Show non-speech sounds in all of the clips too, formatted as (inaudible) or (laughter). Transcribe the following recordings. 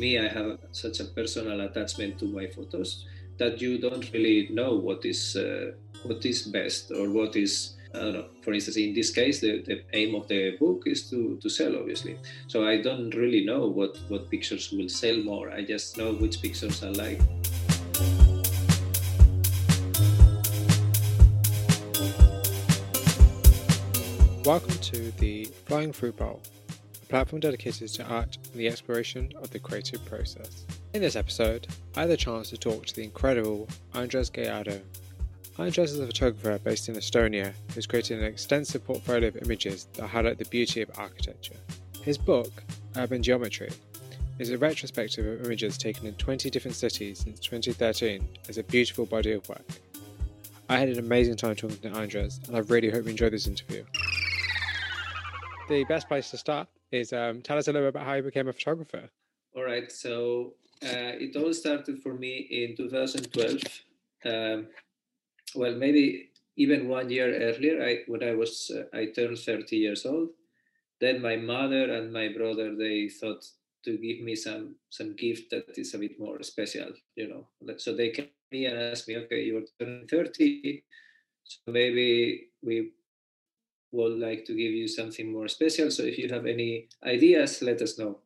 me, I have such a personal attachment to my photos that you don't really know what is uh, what is best or what is I don't know. For instance, in this case, the, the aim of the book is to, to sell, obviously. So I don't really know what, what pictures will sell more. I just know which pictures I like. Welcome to the Flying Fruit Bowl, platform dedicated to art and the exploration of the creative process. In this episode, I had the chance to talk to the incredible Andres Gallardo, Andres is a photographer based in Estonia who's created an extensive portfolio of images that highlight the beauty of architecture. His book, Urban Geometry, is a retrospective of images taken in 20 different cities since 2013 as a beautiful body of work. I had an amazing time talking to Andres, and I really hope you enjoyed this interview. The best place to start is um, tell us a little bit about how you became a photographer. All right, so uh, it all started for me in 2012. Um, well, maybe even one year earlier, I, when I was, uh, I turned 30 years old. Then my mother and my brother, they thought to give me some some gift that is a bit more special, you know. So they came me and asked me, okay, you're turning 30, so maybe we would like to give you something more special. So if you have any ideas, let us know.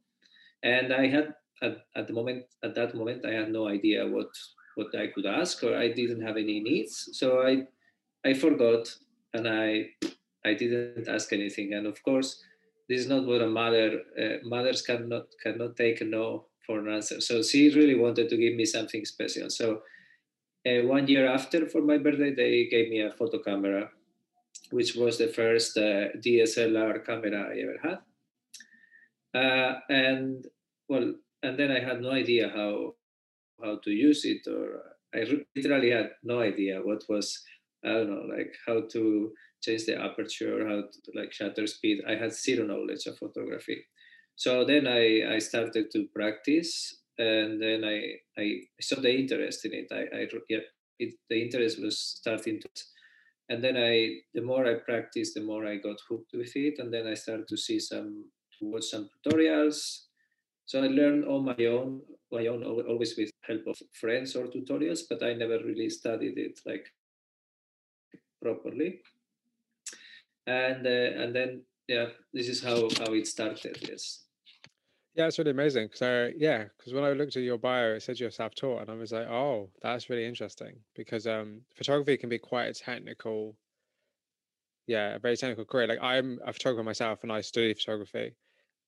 And I had at, at the moment, at that moment, I had no idea what what I could ask, or I didn't have any needs. So I I forgot and I I didn't ask anything. And of course, this is not what a mother uh, mothers cannot cannot take a no for an answer. So she really wanted to give me something special. So uh, one year after for my birthday, they gave me a photo camera, which was the first uh, DSLR camera I ever had. Uh, and well, and then I had no idea how how to use it or i literally had no idea what was i don't know like how to change the aperture how to like shutter speed. I had zero knowledge of photography. So then i i started to practice and then i i saw the interest in it. I i yeah it, the interest was starting to and then i the more i practiced the more i got hooked with it and then i started to see some to watch some tutorials so I learned on my own, my own always with help of friends or tutorials, but I never really studied it like properly. And uh, and then yeah, this is how how it started. Yes. Yeah, it's really amazing. So yeah, because when I looked at your bio, it said you're self-taught, and I was like, oh, that's really interesting because um, photography can be quite a technical, yeah, a very technical career. Like I'm a photographer myself, and I study photography,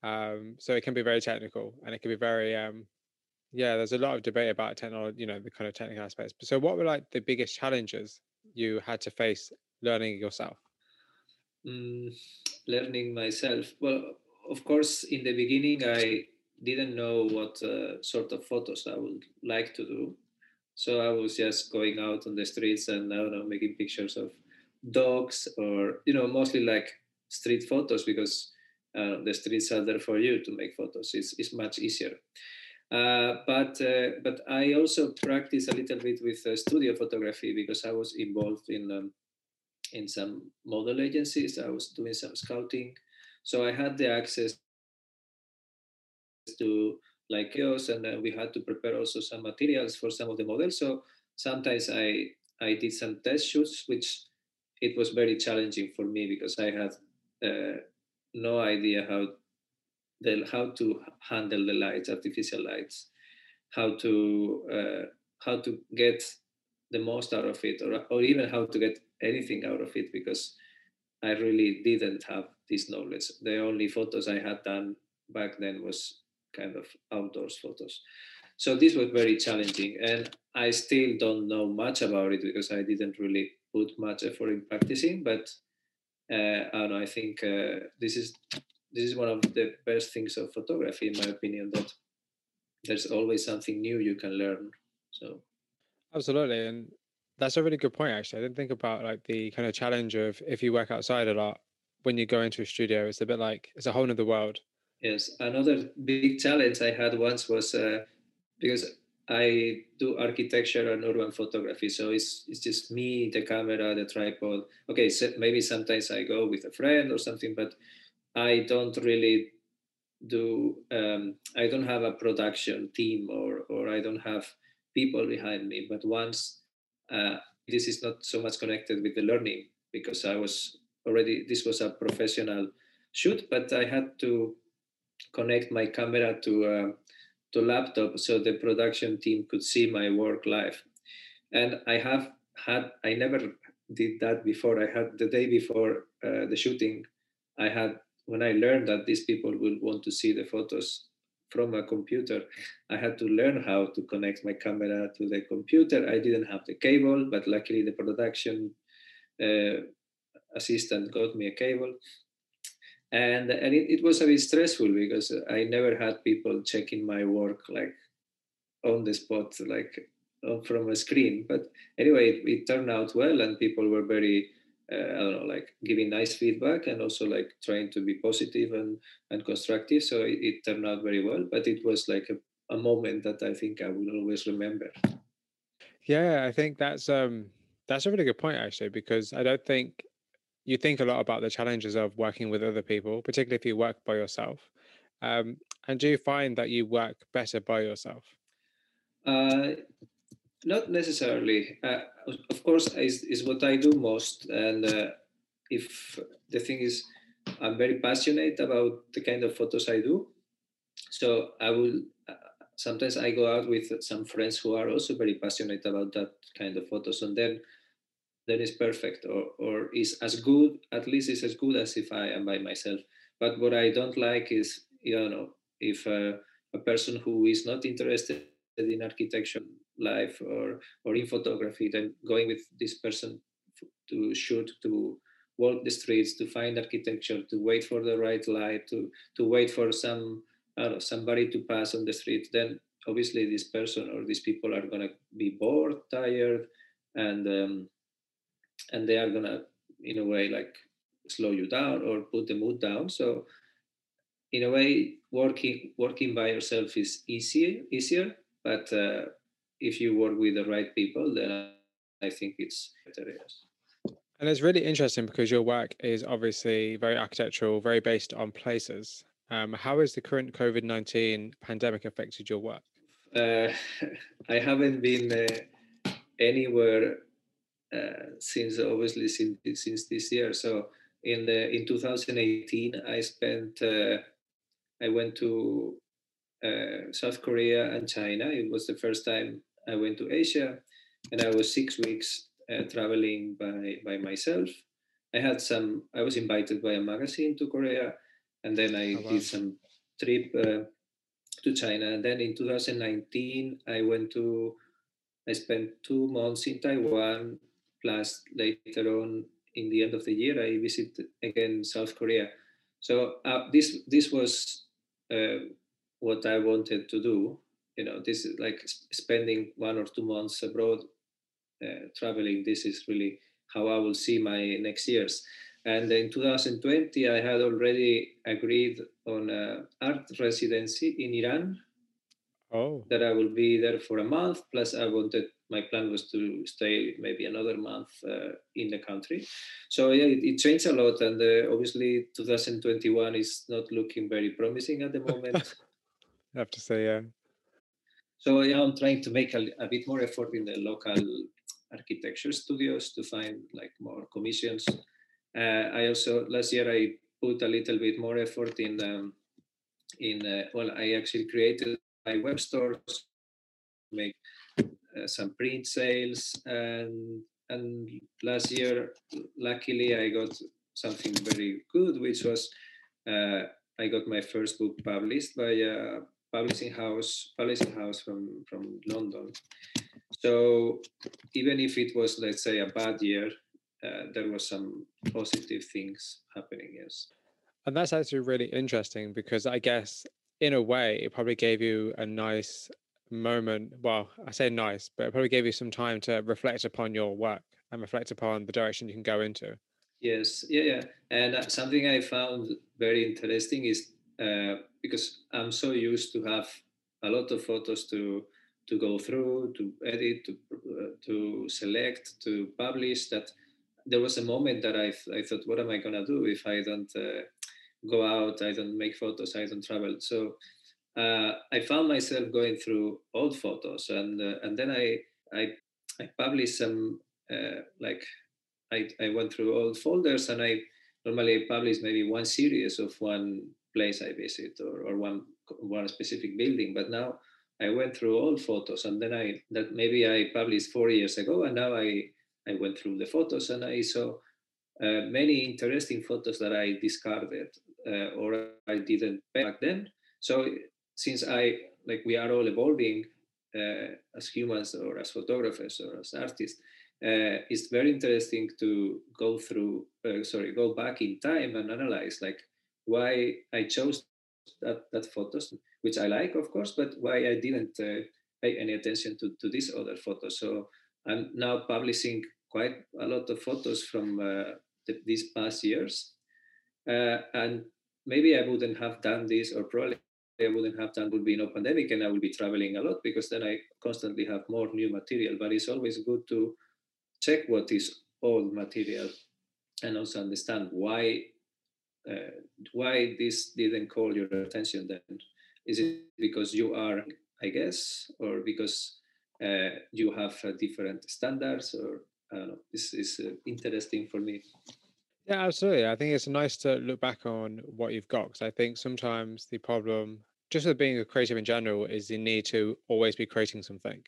um, so it can be very technical and it can be very, um, yeah, there's a lot of debate about technology, you know, the kind of technical aspects. So what were like the biggest challenges you had to face learning yourself? Mm, learning myself. Well, of course, in the beginning, I didn't know what uh, sort of photos I would like to do. So I was just going out on the streets and I don't know, making pictures of dogs or, you know, mostly like street photos because uh, the streets are there for you to make photos. It's, it's much easier. Uh, but uh, but I also practice a little bit with uh, studio photography because I was involved in um, in some model agencies. I was doing some scouting, so I had the access to like chaos, and then we had to prepare also some materials for some of the models. So sometimes I I did some test shoots, which it was very challenging for me because I had uh, no idea how the how to handle the lights, artificial lights, how to uh, how to get the most out of it, or or even how to get anything out of it, because I really didn't have this knowledge. The only photos I had done back then was kind of outdoors photos. So this was very challenging, and I still don't know much about it because I didn't really put much effort in practicing. But uh, and I think uh, this is this is one of the best things of photography, in my opinion. That there's always something new you can learn. So absolutely, and that's a really good point. Actually, I didn't think about like the kind of challenge of if you work outside a lot when you go into a studio. It's a bit like it's a whole other world. Yes, another big challenge I had once was uh, because I do architecture and urban photography, so it's it's just me, the camera, the tripod. Okay, so maybe sometimes I go with a friend or something, but I don't really do um, I don't have a production team or or I don't have people behind me. But once uh, this is not so much connected with the learning because I was already this was a professional shoot, but I had to connect my camera to uh, to laptop so the production team could see my work live. And I have had I never did that before. I had the day before uh, the shooting, I had when I learned that these people will want to see the photos from a computer, I had to learn how to connect my camera to the computer. I didn't have the cable, but luckily the production uh, assistant got me a cable. And, and it, it was a bit stressful because I never had people checking my work like on the spot, like from a screen. But anyway, it, it turned out well, and people were very uh, I don't know, like giving nice feedback and also like trying to be positive and, and constructive. So it, it turned out very well, but it was like a, a moment that I think I will always remember. Yeah, I think that's um that's a really good point actually, because I don't think you think a lot about the challenges of working with other people, particularly if you work by yourself. Um, and do you find that you work better by yourself? Uh, not necessarily. Uh, of course, is, is what I do most. And uh, if the thing is, I'm very passionate about the kind of photos I do. So I will uh, sometimes I go out with some friends who are also very passionate about that kind of photos, and then then it's perfect, or or is as good. At least it's as good as if I am by myself. But what I don't like is you know if a person who is not interested in architecture life or or in photography then going with this person to shoot to walk the streets to find architecture to wait for the right light to to wait for some know, somebody to pass on the street then obviously this person or these people are going to be bored tired and um, and they are to in a way like slow you down or put the mood down so in a way working working by yourself is easier easier but uh, if you work with the right people, then I think it's better. Yes. And it's really interesting because your work is obviously very architectural, very based on places. Um, how has the current COVID 19 pandemic affected your work? Uh, (laughs) I haven't been uh, anywhere since obviously since, since this year. So in the in 2018, I spent uh, I went to uh, South Korea and China. It was the first time I went to Asia, and I was six weeks uh, traveling by by myself. I had some. I was invited by a magazine to Korea, and then I oh, wow. did some trip uh, to China. And then in 2019, I went to. I spent two months in Taiwan. Plus, later on, in the end of the year, I visited again South Korea. So uh, this this was uh, what I wanted to do you know this is like spending one or two months abroad uh, traveling. This is really how i will see my next years. And in 2020 i had already agreed on an art residency in iran. Oh. That i will be there for a month plus i wanted my plan was to stay maybe another month uh, in the country. So yeah it, it changed a lot and uh, obviously 2021 is not looking very promising at the moment. (laughs) I have to say yeah. So yeah, I'm trying to make a, a bit more effort in the local architecture studios to find like more commissions. Uh, I also last year I put a little bit more effort in um, in uh, well I actually created my web stores, make some print sales and and last year luckily I got something very good which was uh, I got my first book published by a publishing house publishing house from from London. So even if it was let's say a bad year, uh, there was some positive things happening. Yes, and that's actually really interesting because I guess in a way it probably gave you a nice moment. Well, I say nice, but it probably gave you some time to reflect upon your work and reflect upon the direction you can go into. Yes, yeah, yeah. And uh, something I found very interesting is uh, because I'm so used to have a lot of photos to to go through, to edit, to uh, to select, to publish. That there was a moment that I I thought, what am I gonna do if I don't uh, go out. I don't make photos. I don't travel. So uh, I found myself going through old photos, and uh, and then I I I published some uh, like I I went through old folders, and I normally publish maybe one series of one place I visit or, or one one specific building. But now I went through all photos, and then I that maybe I published four years ago, and now I I went through the photos and I saw uh, many interesting photos that I discarded uh, or I didn't back then. So since I like we are all evolving uh, as humans or as photographers or as artists, uh, it's very interesting to go through uh, sorry go back in time and analyze like why I chose that that photos which I like of course, but why I didn't uh, pay any attention to to these other photos. So I'm now publishing quite a lot of photos from the, these past years, and maybe I wouldn't have done this, or probably I wouldn't have done would be no pandemic, and I would be traveling a lot because then I constantly have more new material. But it's always good to check what is old material and also understand why uh, why this didn't call your attention then. Is it because you are i guess or because uh, you have uh, different standards or i don't know. This is uh, interesting for me yeah, absolutely. I think it's nice to look back on what you've got because I think sometimes the problem, just with being a creative in general, is the need to always be creating something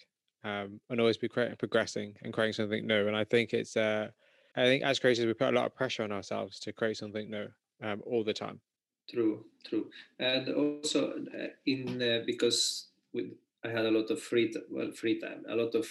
um, and always be creating, progressing and creating something new. And I think it's, uh, I think as creators, we put a lot of pressure on ourselves to create something new um, all the time. True, true. And also uh, in uh, because with, I had a lot of free, t- well, free time, a lot of,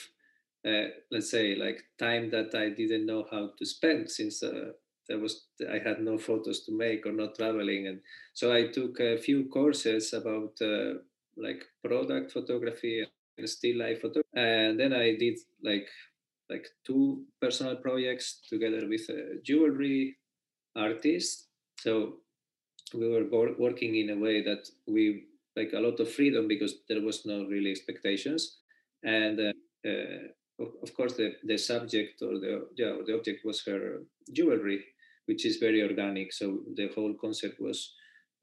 uh, let's say, like time that I didn't know how to spend since uh, there was I had no photos to make or not traveling, and so I took a few courses about uh, like product photography and still life photography, and then I did like like two personal projects together with a jewelry artist. So we were working in a way that we like a lot of freedom because there was no really expectations, and uh, uh, of course the, the subject or the yeah the object was her jewelry which is very organic. So the whole concept was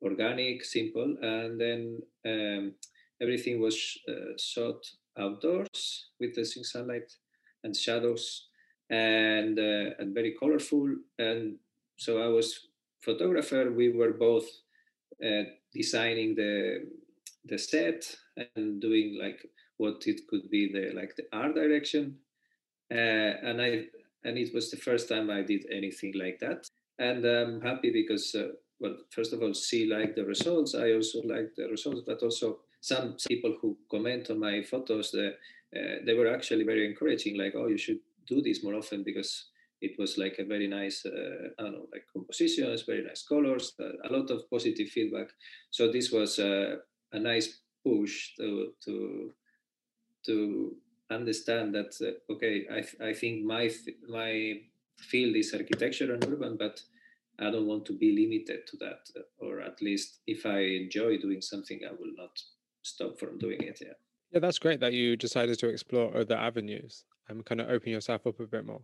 organic, simple, and then um, everything was uh, shot outdoors with the sunlight and shadows, and uh, and very colorful. And so I was photographer. We were both uh, designing the the set and doing like what it could be the like the art direction. Uh, and I and it was the first time I did anything like that. And I'm happy because, uh, well, first of all, she liked the results. I also like the results, but also some people who comment on my photos, the, uh, they were actually very encouraging, like, oh, you should do this more often because it was like a very nice, uh, I don't know, like compositions, very nice colors, uh, a lot of positive feedback. So this was uh, a nice push to to to understand that uh, okay I, I think my my field is architecture and urban but i don't want to be limited to that uh, or at least if i enjoy doing something i will not stop from doing it yeah. Yeah that's great that you decided to explore other avenues and kind of open yourself up a bit more.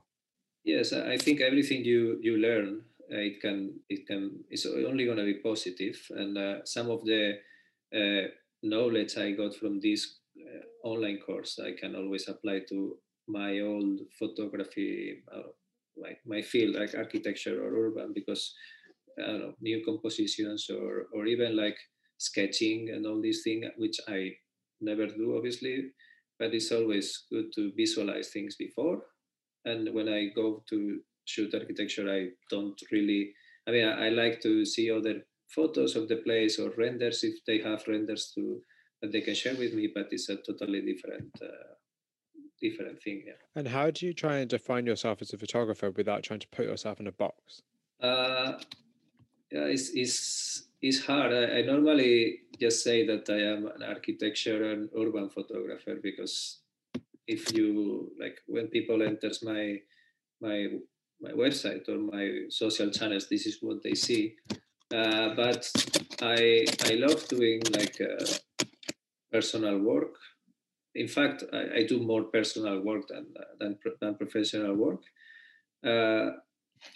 Yes i think everything you you learn uh, it can it can it's only going to be positive. And uh, some of the uh, knowledge i got from this uh, online course I can always apply to my old photography, my, my field like architecture or urban because I don't know new compositions or or even like sketching and all these things which I never do obviously, but it's always good to visualize things before. And when I go to shoot architecture, I don't really. I mean, I, I like to see other photos of the place or renders if they have renders to that they can share with me, but it's a totally different uh, different thing. Yeah. And how do you try and define yourself as a photographer without trying to put yourself in a box? Uh, yeah, it's, it's, it's hard. I, I, normally just say that I am an architecture and urban photographer because if you like when people enters my my my website or my social channels, this is what they see. Uh, but I I love doing like uh, personal work. In fact, I, I do more personal work than than, than professional work. Uh,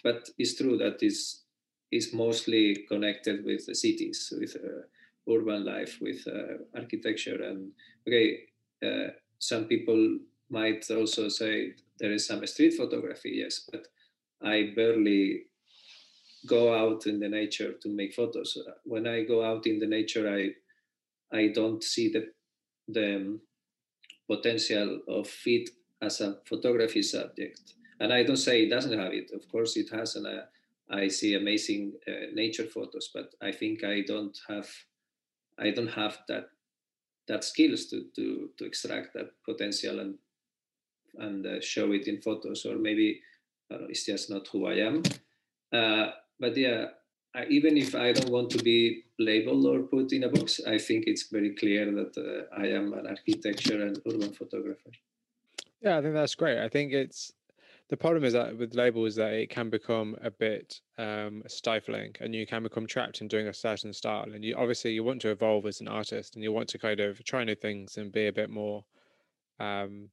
but it's true that is is mostly connected with the cities, with uh, urban life, with uh, architecture. And okay, uh, some people might also say there is some street photography, yes, but I barely go out in the nature to make photos. When I go out in the nature, I I don't see the the potential of it as a photography subject. And I don't say it doesn't have it. Of course, it has, and uh, I see amazing uh, nature photos. But I think I don't have, I don't have that that skills to to to extract that potential and and uh, show it in photos. Or maybe know, it's just not who I am. Uh, but yeah, I, even if I don't want to be labeled or put in a box, I think it's very clear that uh, I am an architecture and urban photographer. Yeah, I think that's great. I think it's the problem is that with labels that it can become a bit um, stifling and you can become trapped in doing a certain style and you obviously you want to evolve as an artist and you want to kind of try new things and be a bit more um,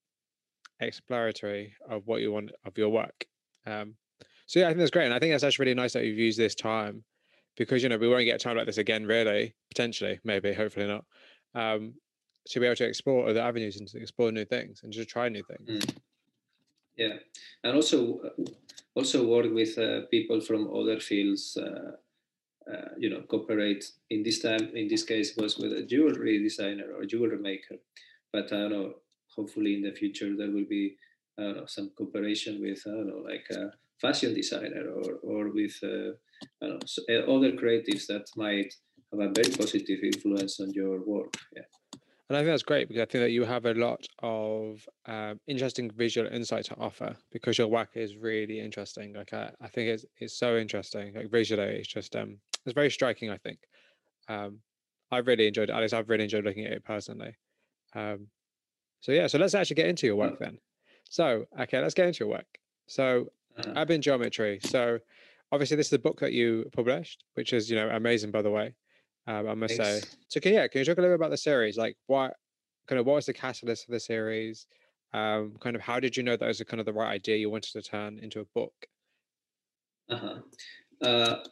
exploratory of what you want of your work um, so yeah i think that's great and i think that's actually really nice that you've used this time because you know we won't get a time like this again really potentially maybe hopefully not um, to be able to explore other avenues and to explore new things and just try new things. Mm. Yeah and also also work with uh, people from other fields uh, uh, you know cooperate. In this time in this case was with a jewelry designer or jewelry maker but i don't know hopefully in the future there will be know, some cooperation with I don't know like a fashion designer or or with uh, know, uh, other creatives that might have a very positive influence on your work yeah and I think that's great because I think that you have a lot of um, interesting visual insight to offer because your work is really interesting. Like I, I think it's it's so interesting. Like visually, it's just um it's very striking. I think. Um, I've really enjoyed it. Alex, I've really enjoyed looking at it personally. Um, so yeah, so let's actually get into your work then. So okay, let's get into your work. So uh-huh. Urban Geometry. So obviously this is the book that you published, which is you know amazing by the way um, I must Thanks. say. So can, yeah, can you talk a little bit about the series? Like what kind of what was the catalyst for the series? Um, kind of how did you know that was a kind of the right idea you wanted to turn into a book? Uh-huh. Uh,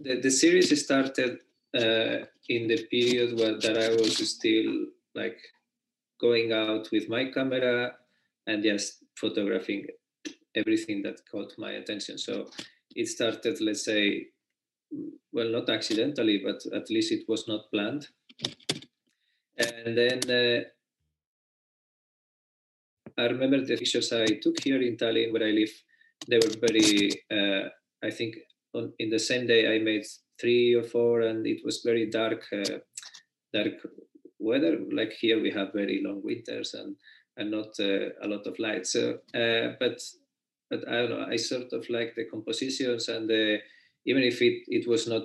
the, the series started uh, in the period where that I was still like going out with my camera and just photographing everything that caught my attention. So it started, let's say, well, not accidentally, but at least it was not planned. And then uh, I remember the pictures I took here in Tallinn, where I live. They were very, uh, I think, on, in the same day I made three or four, and it was very dark, uh, dark weather. Like here, we have very long winters and and not uh, a lot of light. So, uh, but but I don't know. I sort of like the compositions and the even if it, it was not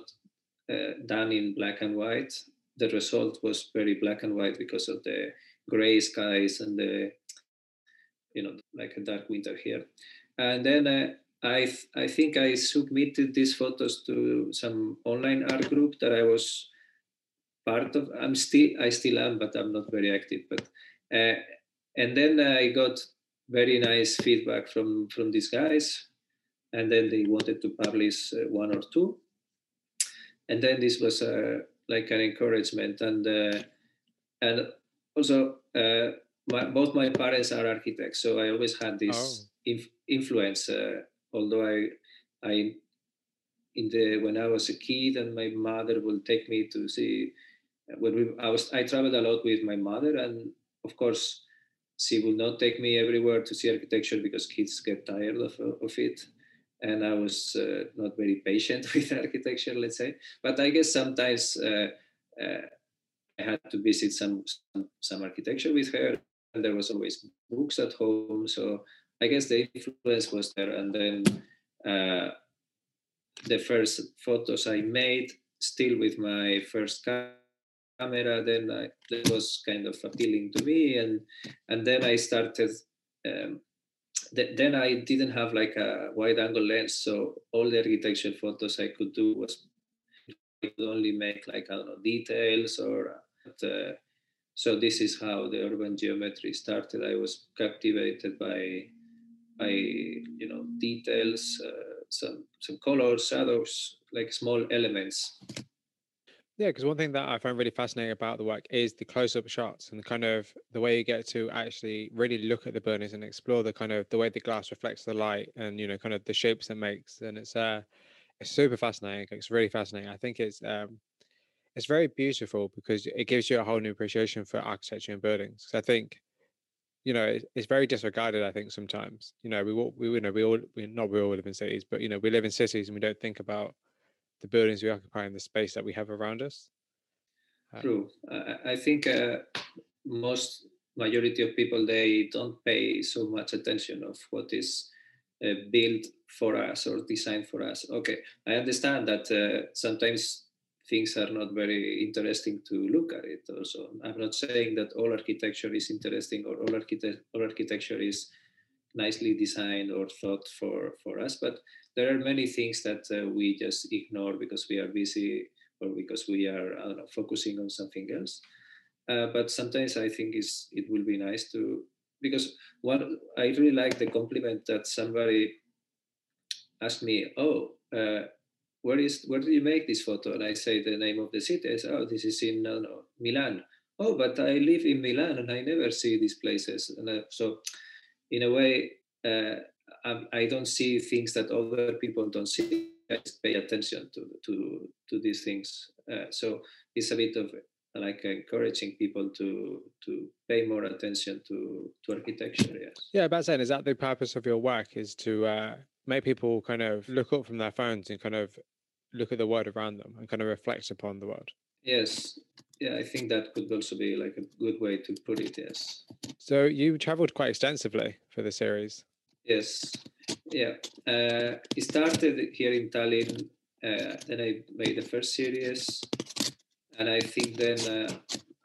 uh, done in black and white, the result was very black and white because of the gray skies and the, you know, like a dark winter here. And then uh, I, th- I think I submitted these photos to some online art group that I was part of. I'm still, I still am, but I'm not very active. But uh, and then I got very nice feedback from from these guys. And then they wanted to publish uh, one or two. And then this was uh, like an encouragement. And uh, and also uh, my, both my parents are architects so i always had this oh. inf- influence uh, although i i in the when i was a kid and my mother would take me to see when we i was i traveled a lot with my mother. And of course she will not take me everywhere to see architecture because kids get tired of, of it and I was uh, not very patient (laughs) with architecture, let's say. But I guess sometimes uh, uh, I had to visit some, some, some architecture with her, and there was always books at home. So I guess the influence was there. And then uh, the first photos I made, still with my first camera, then I, that was kind of appealing to me, and and then I started. Um, th- then I didn't have like a wide angle lens, so all the architecture photos I could do was I could only make like I don't know details or. Uh, so this is how the urban geometry started. I was captivated by by you know details, uh, some some colors, shadows, like small elements. Yeah, because one thing that I find really fascinating about the work is the close-up shots and the kind of the way you get to actually really look at the burners and explore the kind of the way the glass reflects the light and you know kind of the shapes it makes. And it's uh it's super fascinating. It's really fascinating. I think it's um it's very beautiful because it gives you a whole new appreciation for architecture and buildings. I think you know, it's very disregarded. I think sometimes, you know, we we you know we all we not we all live in cities, but you know, we live in cities and we don't think about the buildings we occupy and the space that we have around us. Um, True. I, think uh, most majority of people they don't pay so much attention of what is uh, built for us or designed for us. Okay, I understand that uh, sometimes things are not very interesting to look at it also i'm not saying that all architecture is interesting or all, architect- all architecture is nicely designed or thought for for us but there are many things that uh, we just ignore because we are busy or because we are know, focusing on something else uh, but sometimes i think it will be nice to because one i really like the compliment that somebody asked me oh uh, where is where do you make this photo? And I say the name of the city. I say, oh, this is in uh, Milan. Oh, but I live in Milan and I never see these places. And uh, so, in a way, uh, I don't see things that other people don't see. I pay attention to to to these things. Uh, so it's a bit of like encouraging people to to pay more attention to to architecture. Yes. Yeah, about saying is that the purpose of your work is to uh, make people kind of look up from their phones and kind of look at the world around them and kind of reflect upon the world. Yes. Yeah, I think that could also be like a good way to put it. Yes. So you traveled quite extensively for the series. Yes. Yeah. Uh, it started here in Tallinn. Uh, then I made the first series, and I think then uh,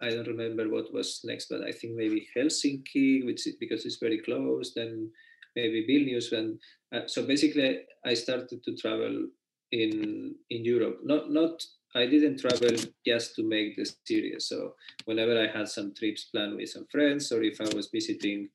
I don't remember what was next, but I think maybe Helsinki, which is, because it's very close. Then maybe Vilnius, and uh, so basically I started to travel in in Europe. Not not I didn't travel just to make the series. So whenever I had some trips planned with some friends, or if I was visiting,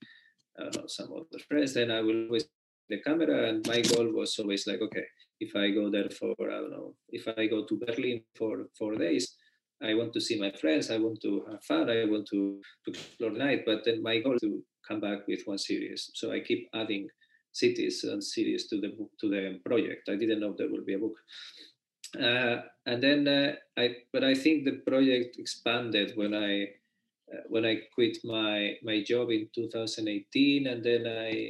Know, some other friends, then I will always the camera. And my goal was always like, okay, if I go there for I don't know, if I go to Berlin for four days, I want to see my friends. I want to have fun. I want to, to explore the night. But then my goal is to come back with one series. So I keep adding cities and cities to the book to the project. I didn't know there would be a book. Uh, and then uh, I, but I think the project expanded when I uh, when I quit my my job in 2018, and then I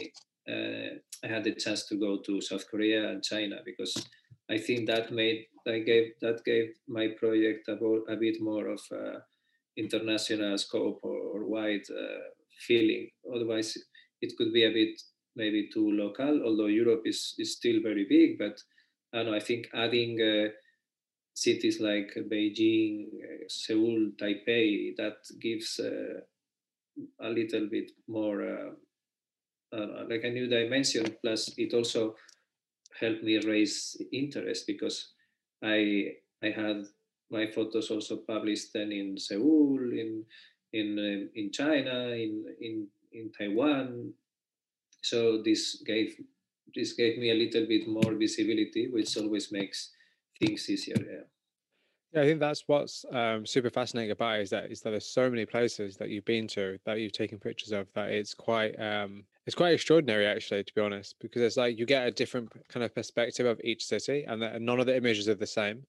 uh, I had the chance to go to South Korea and China because I think that made I gave that gave my project a, a bit more of international scope or, or wide uh, feeling. Otherwise, it could be a bit maybe too local, although Europe is, is still very big. But I don't know, I think adding uh, cities like Beijing, uh, Seoul, Taipei, that gives uh, a little bit more, uh, know, like a new dimension. Plus, it also helped me raise interest because I I had my photos also published then in Seoul, in in uh, in China, in in in Taiwan, so this gave this gave me a little bit more visibility, which always makes things easier. Yeah. Yeah, I think that's what's um, super fascinating about it is that is that there's so many places that you've been to that you've taken pictures of that it's quite um, it's quite extraordinary actually to be honest because it's like you get a different kind of perspective of each city and, that, none of the images are the same.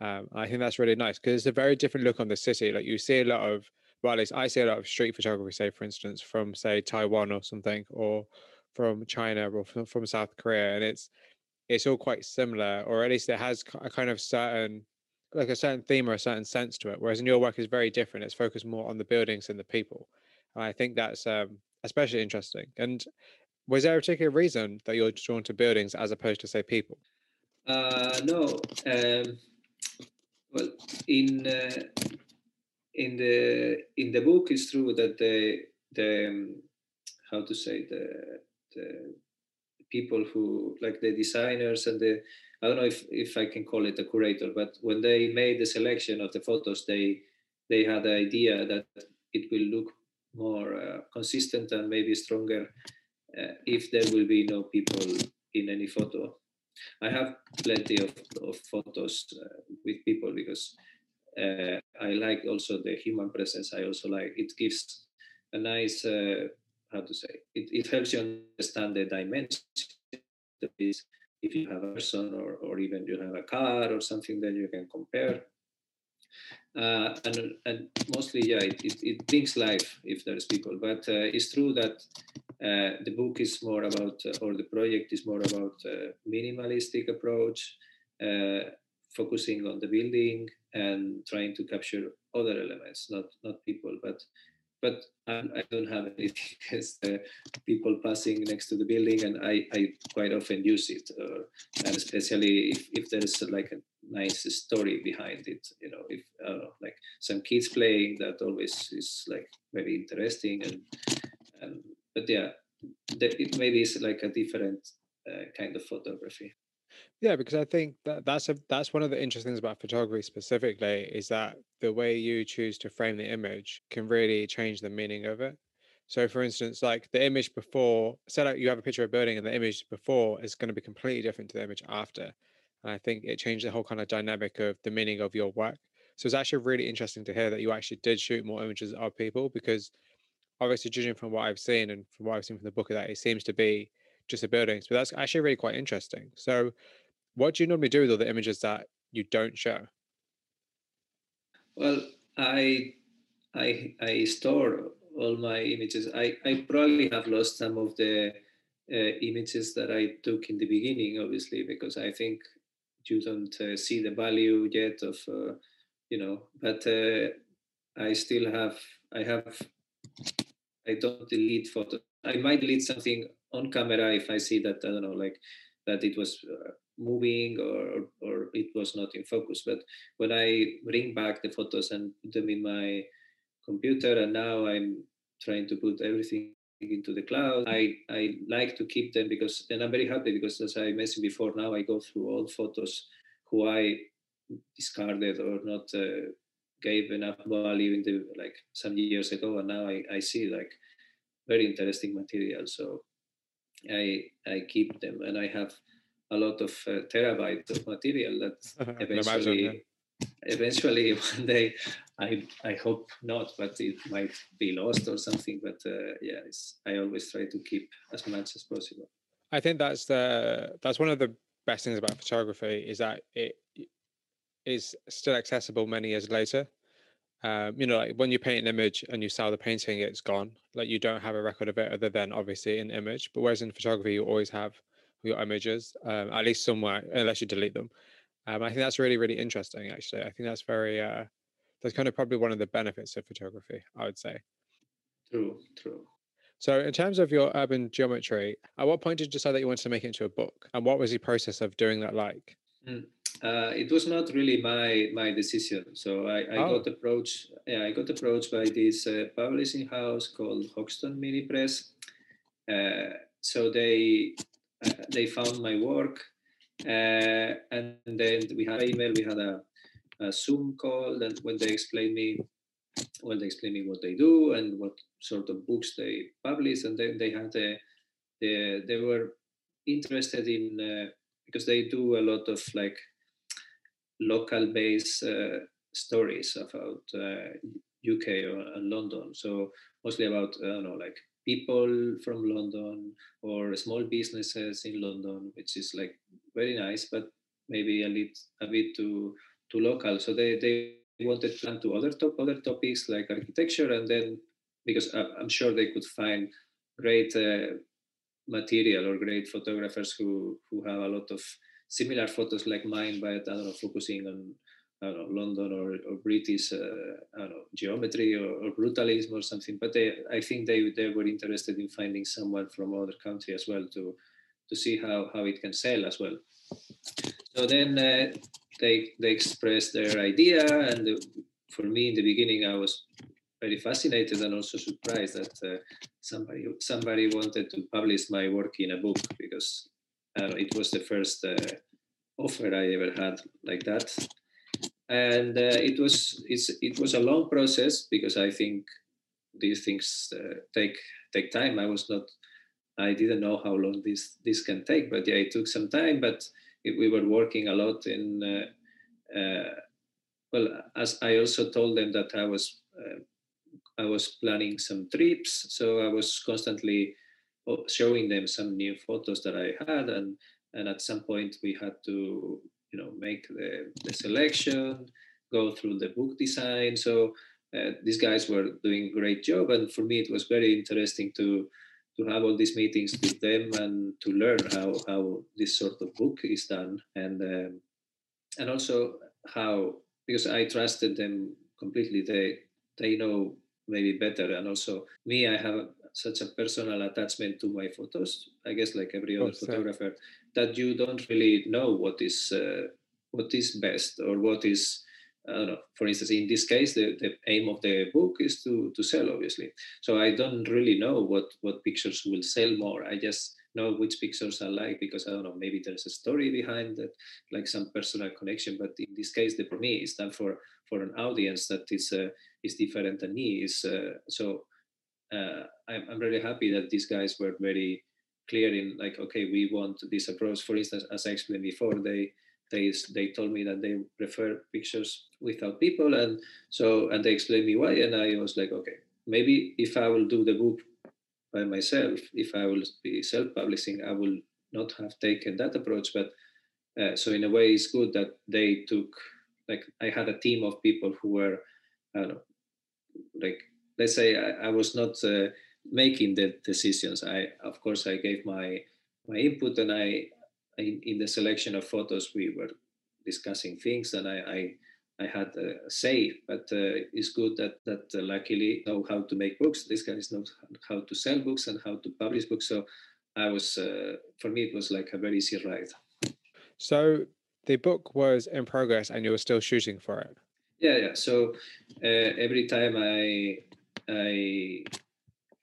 Um, I think that's really nice because it's a very different look on the city. Like you see a lot of well, at least I see a lot of street photography, say for instance, from say Taiwan or something, or from China or from, from South Korea, and it's it's all quite similar, or at least it has a kind of certain like a certain theme or a certain sense to it. Whereas in your work is very different. It's focused more on the buildings and the people. And I think that's um, especially interesting. And was there a particular reason that you're drawn to buildings as opposed to say people? Uh, no. Um, well, in uh, in the in the book it's true that the the um, how to say the the people who like the designers and the I don't know if, if I can call it a curator, but when they made the selection of the photos, they they had the idea that it will look more uh, consistent and maybe stronger uh, if there will be no people in any photo. I have plenty of, of photos uh, with people because uh, I like also the human presence. I also like it gives a nice uh, how to say it, it helps you understand the dimensions if you have a person or, or even you have a car or something that you can compare. Uh, and, and mostly yeah it, it, it, brings life if there's people. But uh, it's true that uh, the book is more about uh, or the project is more about uh, minimalistic approach uh, focusing on the building and trying to capture other elements not not people. But but I, don't have anything (laughs) against uh, people passing next to the building, and I, I quite often use it, uh, and especially if, if there's like a nice story behind it, you know, if like some kids playing, that always is like very interesting, and and but yeah, it maybe is like a different uh, kind of photography. Yeah, because I think that that's a that's one of the interesting things about photography specifically is that the way you choose to frame the image can really change the meaning of it. So, for instance, like the image before, set out you have a picture of a building, and the image before is going to be completely different to the image after. And I think it changed the whole kind of dynamic of the meaning of your work. So it's actually really interesting to hear that you actually did shoot more images of people because obviously judging from what I've seen and from what I've seen from the book of that, it seems to be just the buildings. But that's actually really quite interesting. So what do you normally do with all the images that you don't show? Well, I I I store all my images. I, I probably have lost some of the uh, images that I took in the beginning, obviously, because I think you don't uh, see the value yet of, uh, you know, but uh, I still have, I have, I don't delete photos. I might delete something on camera if I see that, I don't know, like that it was uh, moving or, or it was not in focus. But when I bring back the photos and put them in my computer, and now I'm trying to put everything into the cloud, I, I like to keep them because, and I'm very happy because as I mentioned before, now I go through all photos who I discarded or not uh, gave enough value in the like some years ago, and now I, I see like very interesting material. So I I keep them, and I have a lot of uh, terabytes of material that (laughs) eventually imagine, yeah. eventually (laughs) one day I I hope not, but it might be lost or something. But uh, yeah, I always try to keep as much as possible. I think that's the that's one of the best things about photography is that it is still accessible many years later. Um, you know, like when you paint an image and you sell the painting, it's gone. Like you don't have a record of it other than obviously an image. But whereas in photography, you always have your images, um, at least somewhere, unless you delete them. Um, I think that's really, really interesting. Actually, I think that's very. Uh, that's kind of probably one of the benefits of photography. I would say. True. True. So, in terms of your urban geometry, at what point did you decide that you wanted to make it into a book, and what was the process of doing that like? Mm. Uh, it was not really my my decision. So I, I oh. got approached. Yeah, I got approached by this uh, publishing house called Hoxton Mini Press. Uh, so they uh, they found my work, uh, and then we had an email, we had a, a Zoom call, and when they explained me, well, they explained me what they do and what sort of books they publish, and then they had a, they, they were interested in uh, because they do a lot of like local based uh, stories about uh, UK or London. So mostly about I don't know like people from London or small businesses in London, which is like very nice, but maybe a bit a bit too too local. So they they wanted to turn to other top other topics like architecture, and then because I'm sure they could find great uh, material or great photographers who who have a lot of similar photos like mine, but I don't know, focusing on know, London or, or British, uh, know, geometry or, or, brutalism or something. But they, I think they, they were interested in finding someone from other country as well to, to see how, how it can sell as well. So then uh, they, they expressed their idea. And the, for me in the beginning, I was very fascinated and also surprised that uh, somebody, somebody wanted to publish my work in a book because uh, it was the first uh, offer I ever had like that and uh, it was it's, it was a long process because I think these things uh, take take time. I was not I didn't know how long this this can take, but yeah, it took some time. But we were working a lot in. Uh, well, as I also told them that I was I was planning some trips, so I was constantly showing them some new photos that I had, and and at some point we had to you know make the, the selection, go through the book design. So uh, these guys were doing a great job, and for me it was very interesting to to have all these meetings with them and to learn how how this sort of book is done, and um, and also how because I trusted them completely. They they know maybe better, and also me, I have such a personal attachment to my photos. I guess like every other photographer, that you don't really know what is uh, what is best or what is I don't know. For instance, in this case, the, the aim of the book is to to sell, obviously. So I don't really know what what pictures will sell more. I just know which pictures I like because I don't know. Maybe there's a story behind that, like some personal connection. But in this case, the for me is done for for an audience that is uh, is different than me. Is uh, so. Uh, I'm, I'm really happy that these guys were very clear in like, okay, we want this approach. For instance, as I explained before, they they they told me that they prefer pictures without people and so and they explained me why and i was like okay maybe if i will do the book by myself if i will be self-publishing i will not have taken that approach but uh, so in a way it's good that they took like i had a team of people who were i don't know like let's say i, I was not uh, making the decisions i of course i gave my my input and i in, in the selection of photos, we were discussing things, and I, I I had a say, but uh, it's good that that uh, luckily know how to make books. These guys know how to sell books and how to publish books. So I was, uh, for me, it was like a very easy ride. So the book was in progress, and you were still shooting for it. Yeah, yeah. So uh, every time I I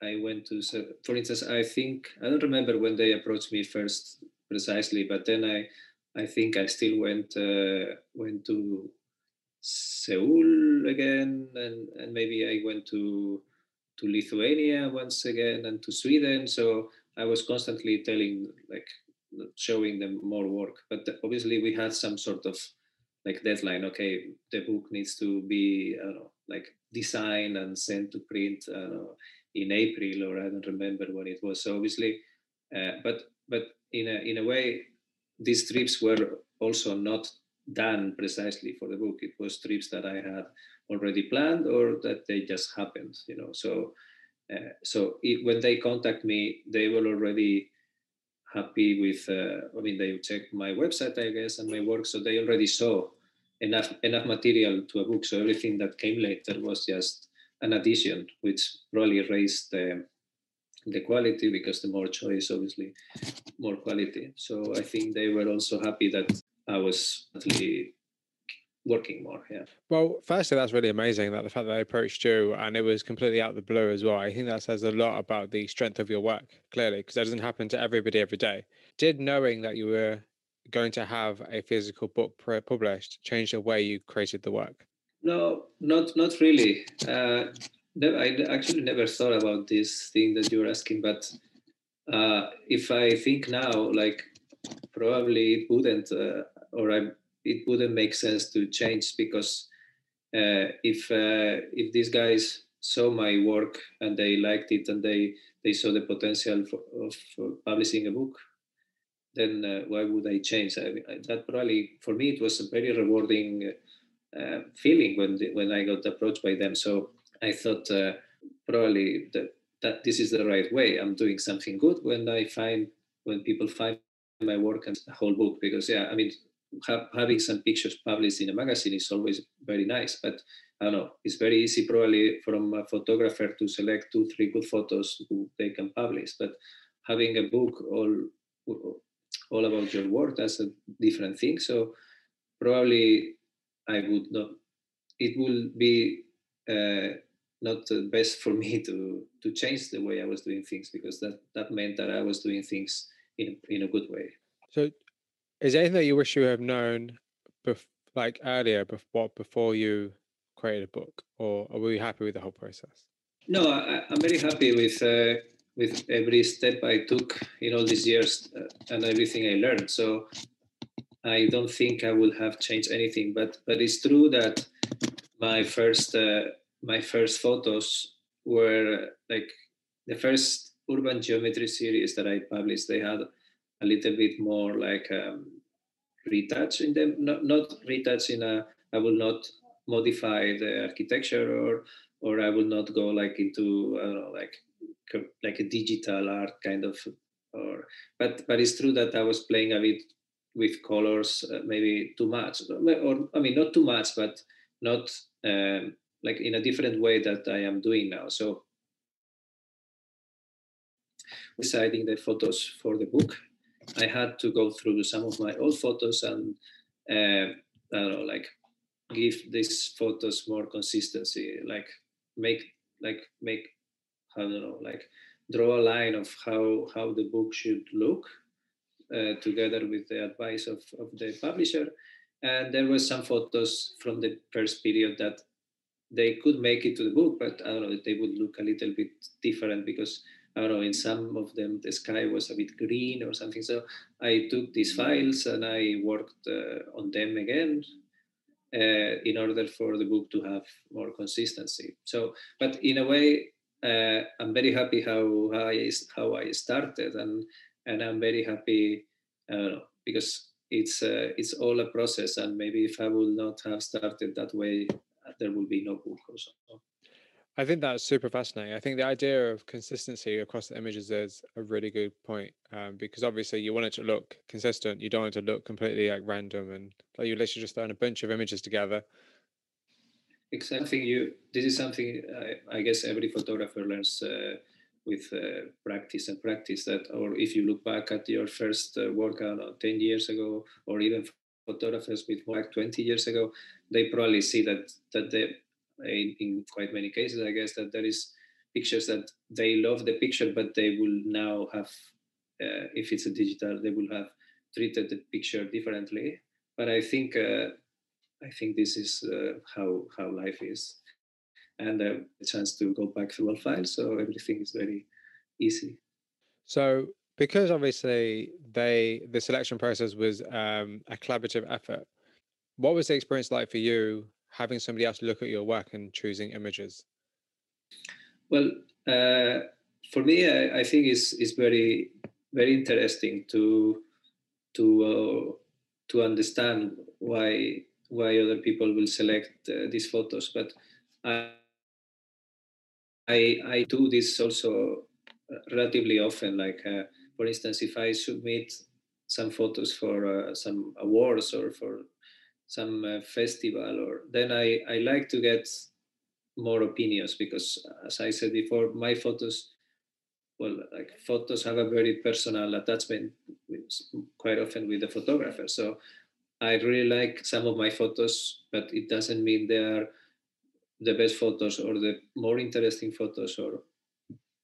I went to, for instance, I think I don't remember when they approached me first precisely. But then I, I think I still went uh, went to Seoul again, and and maybe I went to to Lithuania once again and to Sweden. So I was constantly telling like showing them more work. But obviously we had some sort of like deadline. Okay, the book needs to be I don't know like designed and sent to print know, in April or I don't remember when it was. Obviously, uh, but but in a in a way, these trips were also not done precisely for the book. It was trips that I had already planned or that they just happened. You know, so uh, so it, when they contact me, they were already happy with. Uh, I mean, they checked my website, I guess, and my work, so they already saw enough enough material to a book. So everything that came later was just an addition, which probably raised the the quality because the more choice obviously more quality. So i think they were also happy that i was actually working more yeah. Well firstly that's really amazing that the fact that they approached you and it was completely out of the blue as well. I think that says a lot about the strength of your work clearly because that doesn't happen to everybody every day. Did knowing that you were going to have a physical book published change the way you created the work? No not not really. (laughs) Uh, I actually never thought about this thing that you're asking, but uh, if I think now, like probably it wouldn't, uh, or I, it wouldn't make sense to change because uh, if uh, if these guys saw my work and they liked it and they they saw the potential for, of publishing a book, then uh, why would I change? I mean, that probably for me it was a very rewarding uh, feeling when the, when I got approached by them. So I thought uh, probably that, that this is the right way. I'm doing something good when I find when people find my work and the whole book because yeah, I mean ha- having some pictures published in a magazine is always very nice, but I don't know, it's very easy probably from a photographer to select two, three good photos who they can publish. But having a book all all about your work, that's a different thing. So probably I would not. It will be uh, not the best for me to to change the way I was doing things because that that meant that I was doing things in in a good way. So, is there anything that you wish you have known, bef- like earlier, before before you created a book, or are we happy with the whole process? No, I, am very happy with uh, with every step I took in all these years uh, and everything I learned. So, I don't think I would have changed anything. But but it's true that my first uh, my first photos were like the first urban geometry series that I published. They had a little bit more like um, retouch in them, not not retouch in a. I will not modify the architecture or or I will not go like into I don't know like like a digital art kind of or but but it's true that I was playing a bit with colors uh, maybe too much or I mean not too much but not um, like in a different way that I am doing now. So deciding the photos for the book I had to go through some of my old photos and uh, I don't know like give these photos more consistency like make like make I don't know like draw a line of how how the book should look uh, together with the advice of, of the publisher and there were some photos from the first period that they could make it to the book but i don't know they would look a little bit different because i don't know in some of them the sky was a bit green or something so i took these files and i worked uh, on them again uh, in order for the book to have more consistency. So, but in a way, uh, I'm very happy how, how I how I started, and and I'm very happy uh, because it's uh, it's all a process, and maybe if I would not have started that way, there will be no book also. I think that's super fascinating. I think the idea of consistency across the images is a really good point um, because obviously you want it to look consistent. You don't want it to look completely like random and like you literally just throwing a bunch of images together. Exactly. You. This is something I, I guess every photographer learns uh, with uh, practice and practice. That, or if you look back at your first uh, work, I know, ten years ago, or even photographers with like twenty years ago, they probably see that that the in, in quite many cases, I guess that there is pictures that they love the picture, but they will now have, uh, if it's a digital, they will have treated the picture differently. But I think uh, I think this is uh, how how life is, and uh, a chance to go back through all files, so everything is very easy. So because obviously they the selection process was um, a collaborative effort. What was the experience like for you having somebody else look at your work and choosing images? Well, uh, for me, I, I, think it's, it's very very interesting to to uh, to understand why why other people will select uh, these photos. But I, I I do this also relatively often. Like uh, for instance, if I submit some photos for uh, some awards or for some uh, festival or then I, I like to get more opinions because as i said before my photos well like photos have a very personal attachment with, quite often with the photographer so i really like some of my photos but it doesn't mean they are the best photos or the more interesting photos or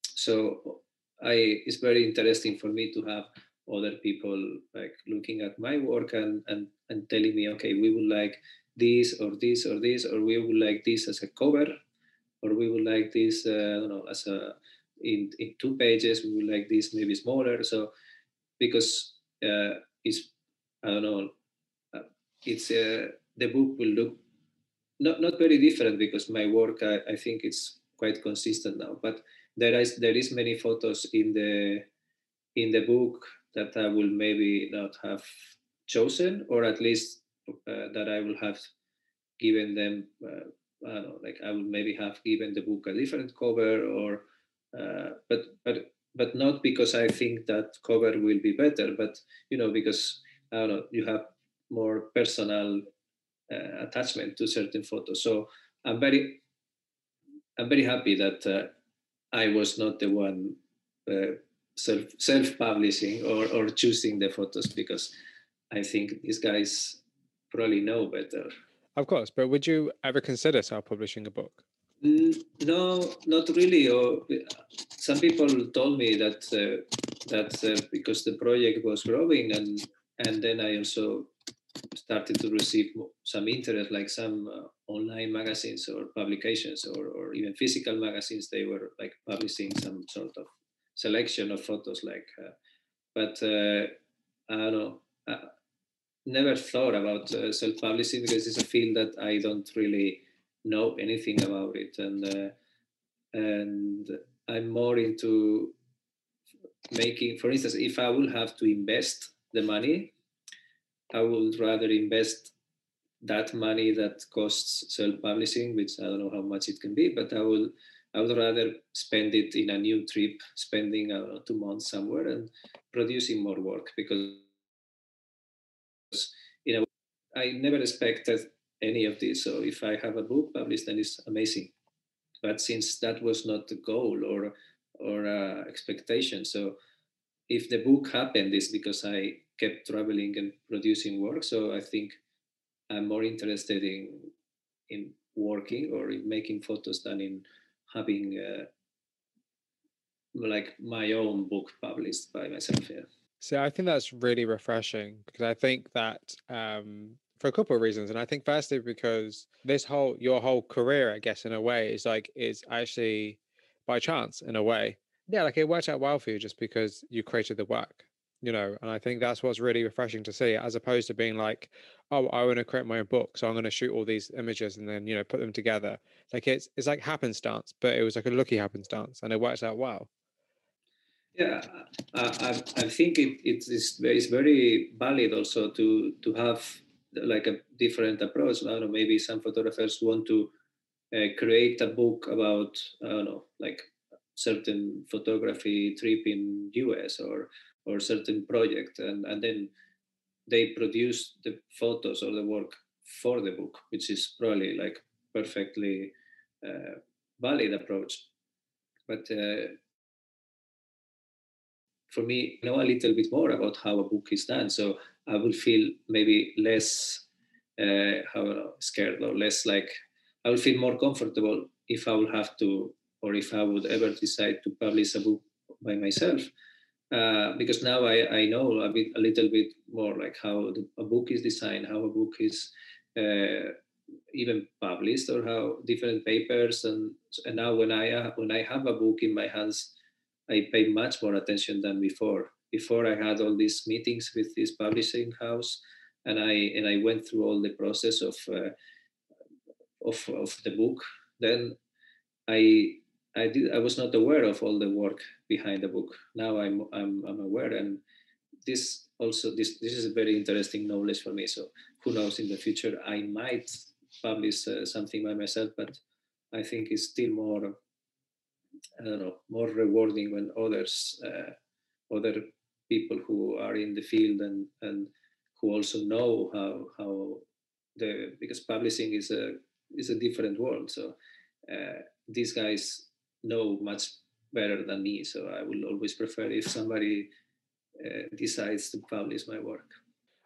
so i it's very interesting for me to have other people like looking at my work and, and, and telling me, okay, we would like this or this or this, or we would like this as a cover, or we would like this, uh, I don't know, as a, in, in two pages, we would like this maybe smaller. So, because uh, it's, I don't know, it's, uh, the book will look not, not very different because my work, I, I think it's quite consistent now, but there is, there is many photos in the, in the book that I will maybe not have chosen, or at least uh, that I will have given them. Uh, I don't know, like I would maybe have given the book a different cover, or uh, but but but not because I think that cover will be better, but you know because I don't know you have more personal uh, attachment to certain photos. So I'm very I'm very happy that uh, I was not the one uh, self self publishing or or choosing the photos because I think these guys probably know better. Of course, but would you ever consider self publishing a book? no, not really. Or some people told me that uh, that uh, because the project was growing, and and then I also started to receive some interest, like some uh, online magazines or publications, or, or even physical magazines. They were like publishing some sort of selection of photos like uh, but uh, i don't know uh, never thought about uh, self-publishing because it's a field that I don't really know anything about it, and uh, and I'm more into making. For instance, if I will have to invest the money, I would rather invest that money that costs self-publishing, which I don't know how much it can be, but I will I would rather spend it in a new trip, spending uh, two months somewhere and producing more work because you know I never expected any of this. So if I have a book published, then it's amazing. But since that was not the goal or or uh, expectation, so if the book happened, it's because I kept traveling and producing work. So I think I'm more interested in in working or in making photos than in having uh, like my own book published by myself. Yeah. So I think that's really refreshing because I think that um, for a couple of reasons, and I think firstly because this whole your whole career, I guess, in a way, is like is actually by chance in a way. Yeah, like it worked out well for you just because you created the work, you know. And I think that's what's really refreshing to see, as opposed to being like, oh, I want to create my own book, so I'm going to shoot all these images and then you know put them together. Like it's it's like happenstance, but it was like a lucky happenstance, and it worked out well. Yeah, I, I, I think it, it is it's very valid also to to have like a different approach. I don't know, maybe some photographers want to uh, create a book about I don't know, like certain photography trip in US or or certain project, and and then they produce the photos or the work for the book, which is probably like perfectly uh, valid approach. But uh, for me know a little bit more about how a book is done so i will feel maybe less uh, how scared or less like i will feel more comfortable if i will have to or if i would ever decide to publish a book by myself uh, because now I, I know a bit a little bit more like how the, a book is designed how a book is uh, even published or how different papers and and now when I uh, when I have a book in my hands I pay much more attention than before. Before I had all these meetings with this publishing house, and I and I went through all the process of uh, of of the book. Then I I did I was not aware of all the work behind the book. Now I'm I'm I'm aware, and this also this this is a very interesting knowledge for me. So who knows in the future I might publish uh, something by myself, but I think it's still more I don't know, more rewarding when others, uh, other people who are in the field and and who also know how how the because publishing is a is a different world. So uh, these guys know much better than me. So I will always prefer if somebody uh, decides to publish my work.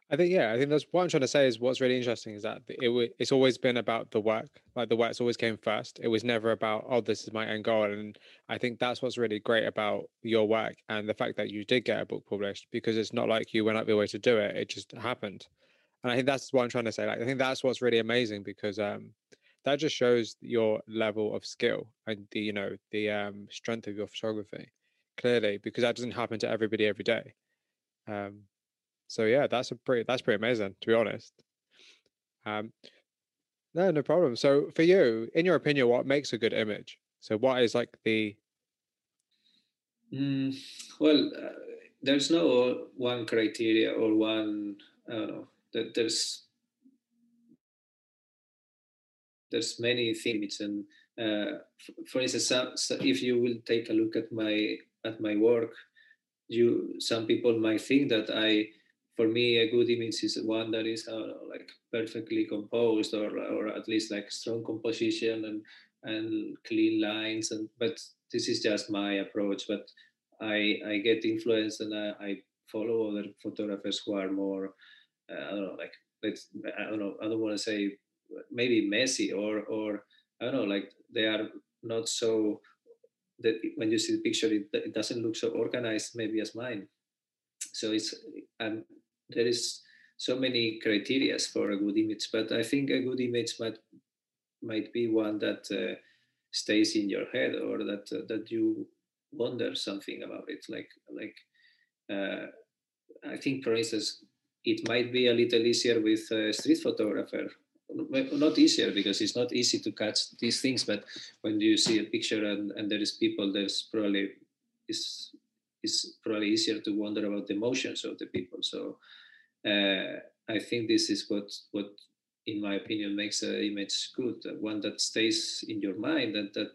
I think yeah, I think that's what I'm trying to say is what's really interesting is that it it's always been about the work. Like the work's always came first. It was never about oh this is my end goal. And I think that's what's really great about your work and the fact that you did get a book published because it's not like you went out your way to do it. It just happened. And I think that's what I'm trying to say. Like I think that's what's really amazing because um that just shows your level of skill and the you know the um strength of your photography clearly because that doesn't happen to everybody every day. Um, so yeah, that's a pretty that's pretty amazing to be honest. Um, no, no problem. So for you, in your opinion, what makes a good image? So what is like the? Mm, well, uh, there's no one criteria or one. I don't know. That there's there's many things, and uh, for instance, if you will take a look at my at my work, you some people might think that I for me, a good image is one that is uh, like perfectly composed, or or at least like strong composition and and clean lines. And but this is just my approach. But I I get influenced and I, I follow other photographers who are more uh, I don't know like let's I don't know I don't want to say maybe messy or or I don't know like they are not so that when you see the picture it, it doesn't look so organized maybe as mine so it's and there is so many criteria for a good image, but I think a good image might might be one that uh, stays in your head or that uh, that you wonder something about it. Like like uh, I think, for instance, it might be a little easier with a street photographer not easier because it's not easy to catch these things but when you see a picture and, and there is people there's probably is is probably easier to wonder about the emotions of the people. So uh, i think this is what what in my opinion makes an image good one that stays in your mind and that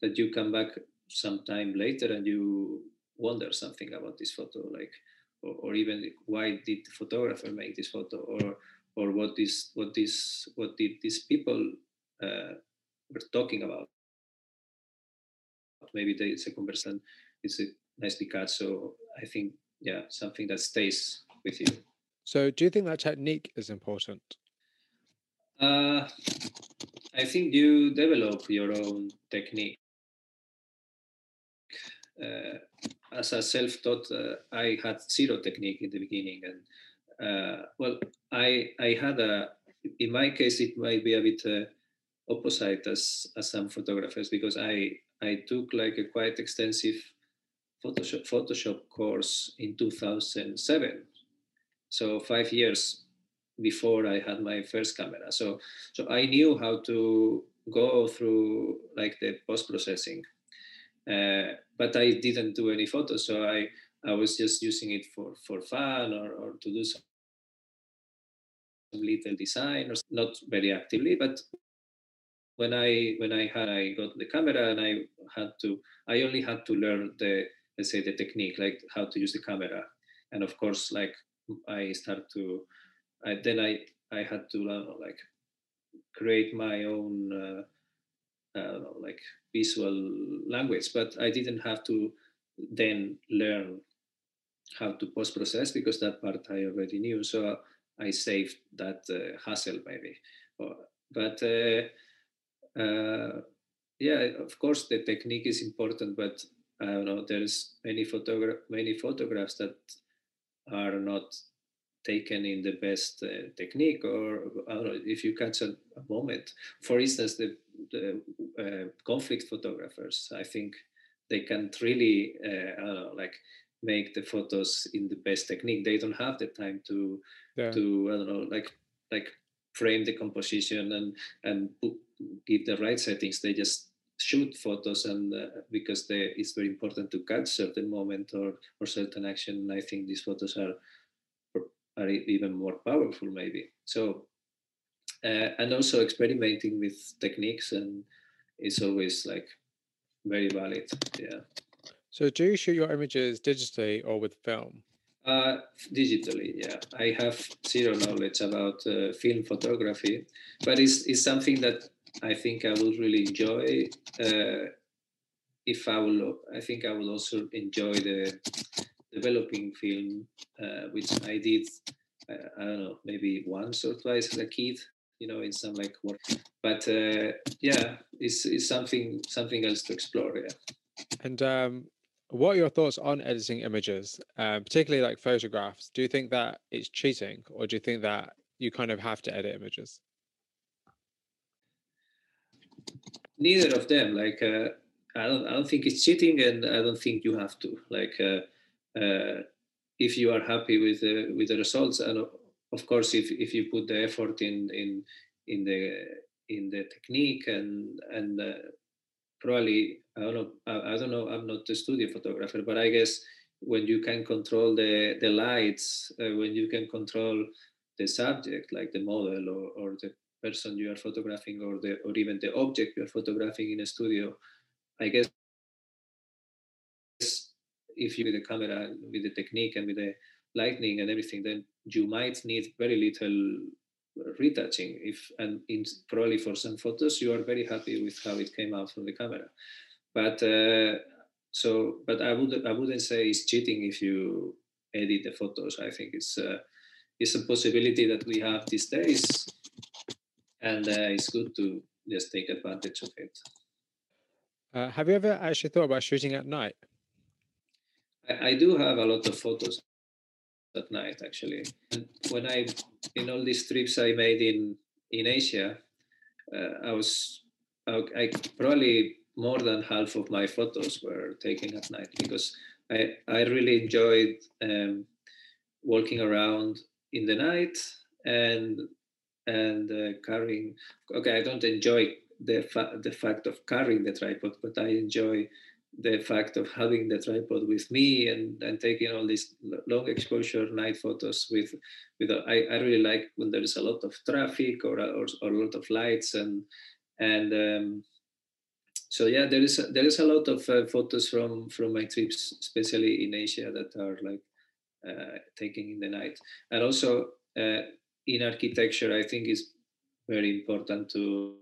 that you come back sometime later and you wonder something about this photo like or, or even why did the photographer make this photo or or what is what this what did these people uh, were talking about. Maybe the second person is a nicely cut so i think yeah something that stays with you. So do you think that technique is important? Uh, i think you develop your own technique. Uh, as a self-taught uh, i had zero technique in the beginning and uh, well, I I had a in my case it might be a bit uh, opposite as as some photographers because I I took like a quite extensive Photoshop Photoshop course in 2007, so five years before I had my first camera. So so I knew how to go through like the post processing, uh, but I didn't do any photos. So I I was just using it for for fun or, or to do some little design or not very actively but when i when i had i got the camera and i had to i only had to learn the let's say the technique like how to use the camera. And of course like i start to I, then i i had to uh, like create my own uh, uh, like visual language but i didn't have to then learn how to post process because that part i already knew so I saved that uh, hassle maybe. But uh, uh, yeah, of course the technique is important, but I don't know. There's many photograph many photographs that are not taken in the best uh, technique or know, if you catch a, a, moment for instance the, the uh, conflict photographers i think they can't really uh, know, like make the photos in the best technique they don't have the time to yeah. to I don't know like like frame the composition and and give the right settings. They just shoot photos and uh, because they, it's very important to catch certain moment or or certain action. And I think these photos are are even more powerful maybe. So uh, and also experimenting with techniques and it's always like very valid. Yeah. So do you shoot your images digitally or with film? Uh, digitally, yeah. I have zero knowledge about uh, film photography, but it's, it's something that I think I will really enjoy. Uh, if I will, I think I will also enjoy the developing film, uh, which I did. Uh, I don't know, maybe once or twice as a kid, you know, in some like work. But uh, yeah, it's, it's something something else to explore. Yeah. And um, what are your thoughts on editing images, uh, particularly like photographs? Do you think that it's cheating, or do you think that you kind of have to edit images? Neither of them. Like, uh, I don't, I don't think it's cheating, and I don't think you have to. Like, uh, uh if you are happy with the with the results, and of course, if if you put the effort in in in the in the technique and and uh, probably I don't know I, don't know I'm not a studio photographer but I guess when you can control the the lights uh, when you can control the subject like the model or, or the person you are photographing or the or even the object you are photographing in a studio I guess if you with the camera with the technique and with the lighting and everything then you might need very little retouching if and in, probably for some photos you are very happy with how it came out from the camera but uh, so but i would i wouldn't say it's cheating if you edit the photos. I think it's uh, it's a possibility that we have these days and uh, it's good to just take advantage of it. Uh, have you ever actually thought about shooting at night? I, I do have a lot of photos at night actually. And when I in all these trips I made in in Asia, uh, I was I, I, probably more than half of my photos were taken at night because I I really enjoyed um, walking around in the night and and uh, carrying. Okay, I don't enjoy the fa- the fact of carrying the tripod, but I enjoy the fact of having the tripod with me and, and taking all these long exposure night photos with with I, I really like when there is a lot of traffic or, or, or a lot of lights and and um, so yeah there is a, there is a lot of uh, photos from from my trips especially in Asia that are like uh, in the night. And also uh, in architecture I think is very important to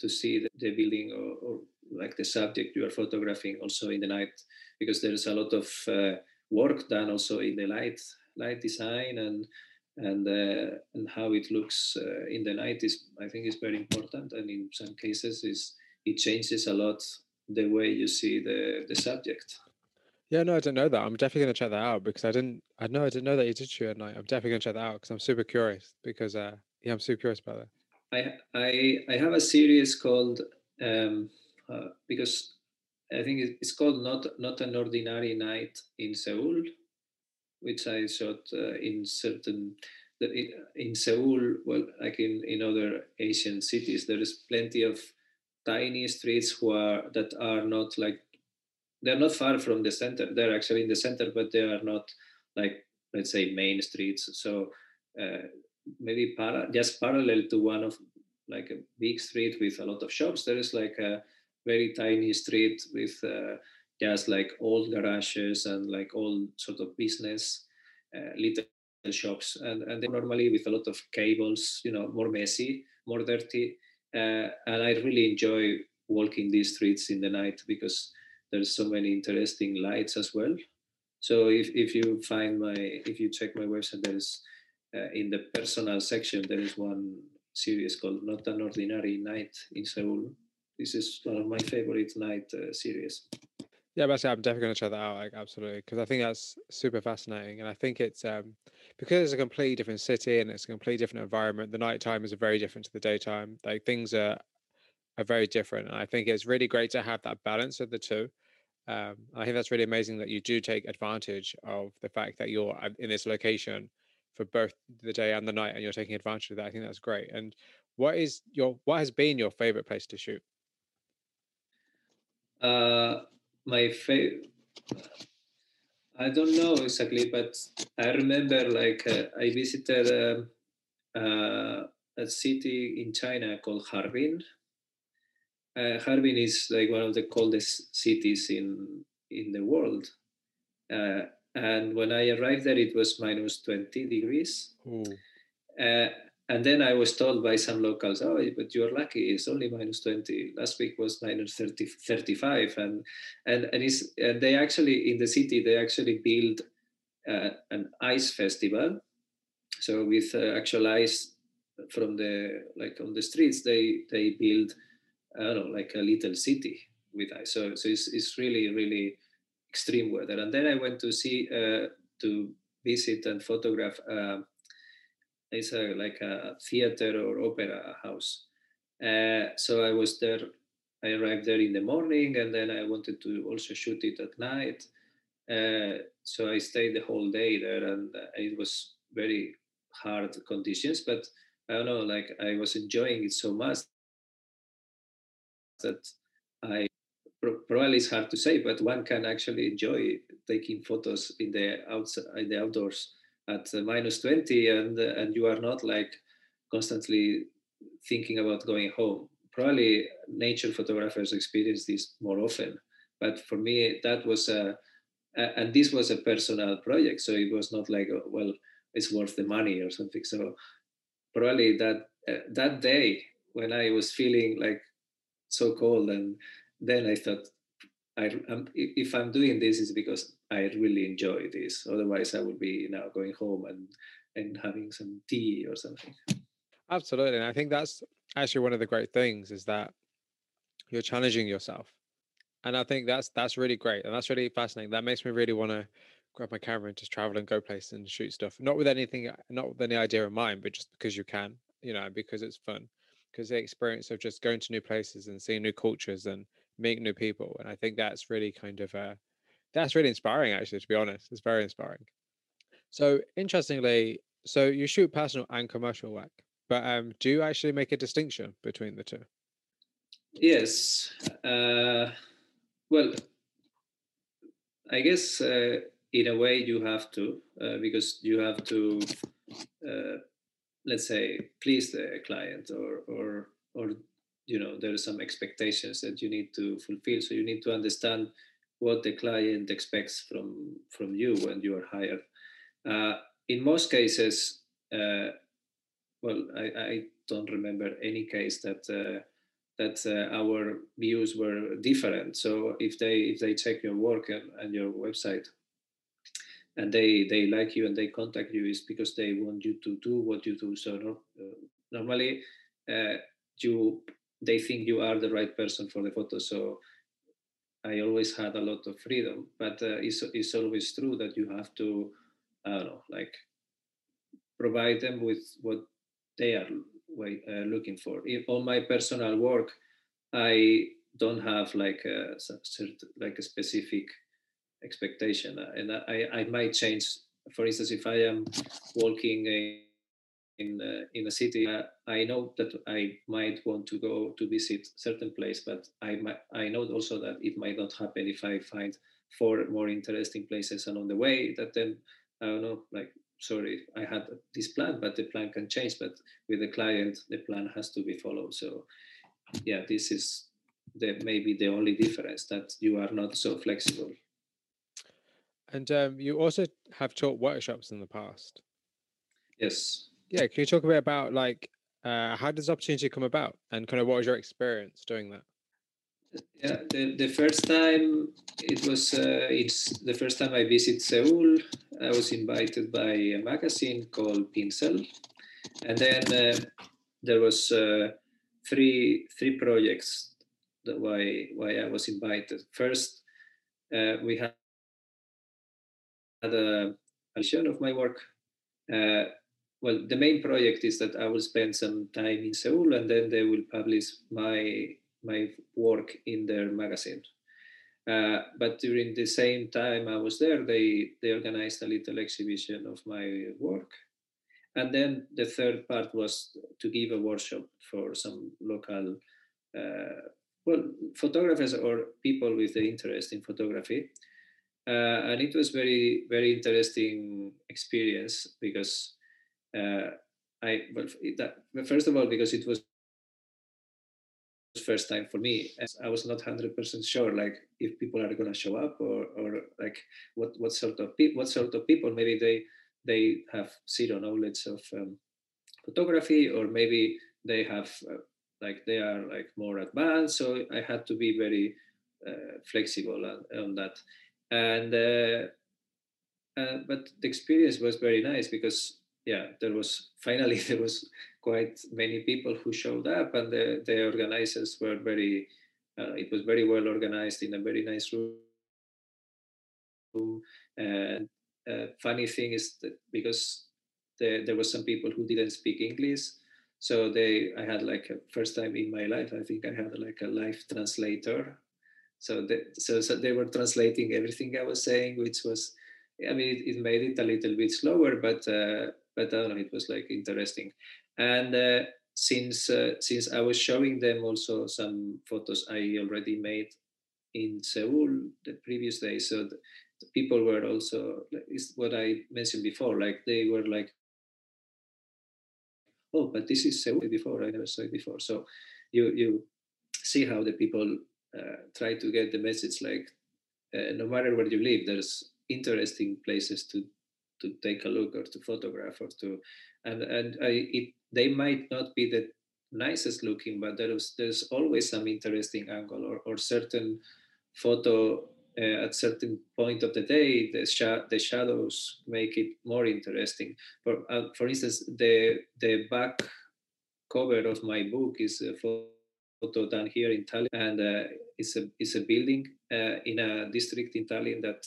to see the, the building or, or like the subject you are photographing also in the night because there is a lot of uh, work done also in the light light design and and uh, and how it looks uh, in the night is I think is very important and in some cases is it changes a lot the way you see the the subject. Yeah, no, I didn't know that. I'm definitely gonna check that out because I didn't. I know I didn't know that you did shoot at night. I'm definitely gonna check that out because I'm super curious. Because uh, yeah, I'm super curious about that. I I I have a series called um, uh, because I think it's called not not an ordinary night in Seoul, which I shot uh, in certain in Seoul, well, like in, in other Asian cities, there is plenty of tiny streets who are that are not like they're not far from the center. They're actually in the center, but they are not like let's say main streets. So uh, maybe para, just parallel to one of like a big street with a lot of shops, there is like a very tiny street with uh, just like old garages and like old sort of business uh, little shops. And, and normally with a lot of cables you know more messy more dirty uh, and i really enjoy walking these streets in the night because there's so many interesting lights as well. So if, if you find my if you check my website there's uh, in the personal section there is one series called not an ordinary night in seoul. This is one of my favorite night uh, series. Yeah, but I'm definitely going to check that out. Like, absolutely, because I think that's super fascinating, and I think it's um, because it's a completely different city and it's a completely different environment. The nighttime is very different to the daytime. Like things are are very different, and I think it's really great to have that balance of the two. Um, I think that's really amazing that you do take advantage of the fact that you're in this location for both the day and the night, and you're taking advantage of that. I think that's great. And what is your what has been your favorite place to shoot? Uh, my favorite. I don't know exactly, but I remember like uh, I visited um, uh, a city in China called Harbin. Uh, Harbin is like one of the coldest cities in in the world, uh, and when I arrived there, it was minus twenty degrees. Uh, and then I was told by some locals, oh, but you're lucky, it's only minus 20. Last week was minus 30, 35. And, and, and, it's, and they actually, in the city, they actually build uh, an ice festival. So with uh, actual ice from the, like on the streets, they, they build, I don't know, like a little city with ice. So, so it's, it's really, really extreme weather. And then I went to see, uh, to visit and photograph uh, it's a like a theater or opera house. Uh, so I was there. I arrived there in the morning, and then I wanted to also shoot it at night. Uh, so I stayed the whole day there, and it was very hard conditions. But I don't know, like I was enjoying it so much that I probably it's hard to say, but one can actually enjoy taking photos in the outside, in the outdoors at minus 20 and and you are not like constantly thinking about going home. Probably nature photographers experience this more often but for me that was a and this was a personal project so it was not like well it's worth the money or something. So probably that uh, that day when i was feeling like so cold and then i thought I, um, I'm, if i'm doing this is because I really enjoy this. Otherwise, I would be now going home and and having some tea or something. Absolutely, and I think that's actually one of the great things is that you're challenging yourself, and I think that's that's really great and that's really fascinating. That makes me really want to grab my camera and just travel and go places and shoot stuff. Not with anything, not with any idea in mind, but just because you can, you know, because it's fun. Because the experience of just going to new places and seeing new cultures and meeting new people, and I think that's really kind of a that's really inspiring, actually. To be honest, it's very inspiring. So interestingly, so you shoot personal and commercial work, but um, do you actually make a distinction between the two? Yes. Uh, well, I guess uh, in a way you have to, uh, because you have to, uh, let's say, please the client, or or or you know there are some expectations that you need to fulfill. So you need to understand what the client expects from from you when you are hired. Uh, in most cases, uh, well, I, I, don't remember any case that uh, that uh, our views were different. So if they if they check your work and, and your website, and they they like you and they contact you, is because they want you to do what you do. So no, uh, normally, uh, you they think you are the right person for the photo. So I always had a lot of freedom, but uh, it's it's always true that you have to, I don't know, like provide them with what they are uh, looking for. All my personal work, I don't have like a like a specific expectation, and I, I might change. For instance, if I am walking a, in uh, in a city, uh, I know that I might want to go to visit certain place, but I might, I know also that it might not happen if I find four more interesting places along the way. That then I don't know, like sorry, I had this plan, but the plan can change. But with the client, the plan has to be followed. So, yeah, this is the maybe the only difference that you are not so flexible. And um, you also have taught workshops in the past. Yes. Yeah. Can you talk a bit about like uh, how does opportunity come about, and kind of what was your experience doing that? Yeah, the, the first time it was uh, it's the first time I visit Seoul. I was invited by a magazine called Pincel, and then uh, there was uh, three three projects that why why I was invited. First, uh, we had had a vision of my work. Well, the main project is that I will spend some time in Seoul, and then they will publish my my work in their magazine. Uh, but during the same time I was there, they, they organized a little exhibition of my work. And then the third part was to give a workshop for some local, uh, well, photographers or people with the interest in photography. Uh, and it was very, very interesting experience because uh, I, well, that, first of all, because it was first time for me i was not 100% sure like if people are going to show up or, or like what, what sort of people what sort of people. Maybe they they have zero knowledge of um, photography or maybe they have uh, like they are like more advanced. So i had to be very uh, flexible on, on, that. And uh, uh but the experience was very nice because yeah there was finally (laughs) there was quite many people who showed up, and the, the organizers were very. Uh, it was very well organized in a very nice room. And uh, funny thing is that because the, there were some people who didn't speak English, so they I had like a first time in my life. I think I had like a live translator. So, they, so, so they were translating everything I was saying, which was, I mean, it, it made it a little bit slower, but uh, know, it was like interesting. And uh, since uh, since I was showing them also some photos I already made in Seoul the previous day, so the, the people were also is what I mentioned before. Like they were like, oh, but this is Seoul before. I never saw it before. So you you see how the people uh, try to get the message. Like uh, no matter where you live, there's interesting places to to take a look or to photograph or to and and I, it they might not be the nicest looking, but there's there's always some interesting angle or, or certain photo uh, at certain point of the day the sh- the shadows make it more interesting. For uh, for instance, the the back cover of my book is a photo done here in Tallinn, and uh, it's a it's a building uh, in a district in Tallinn that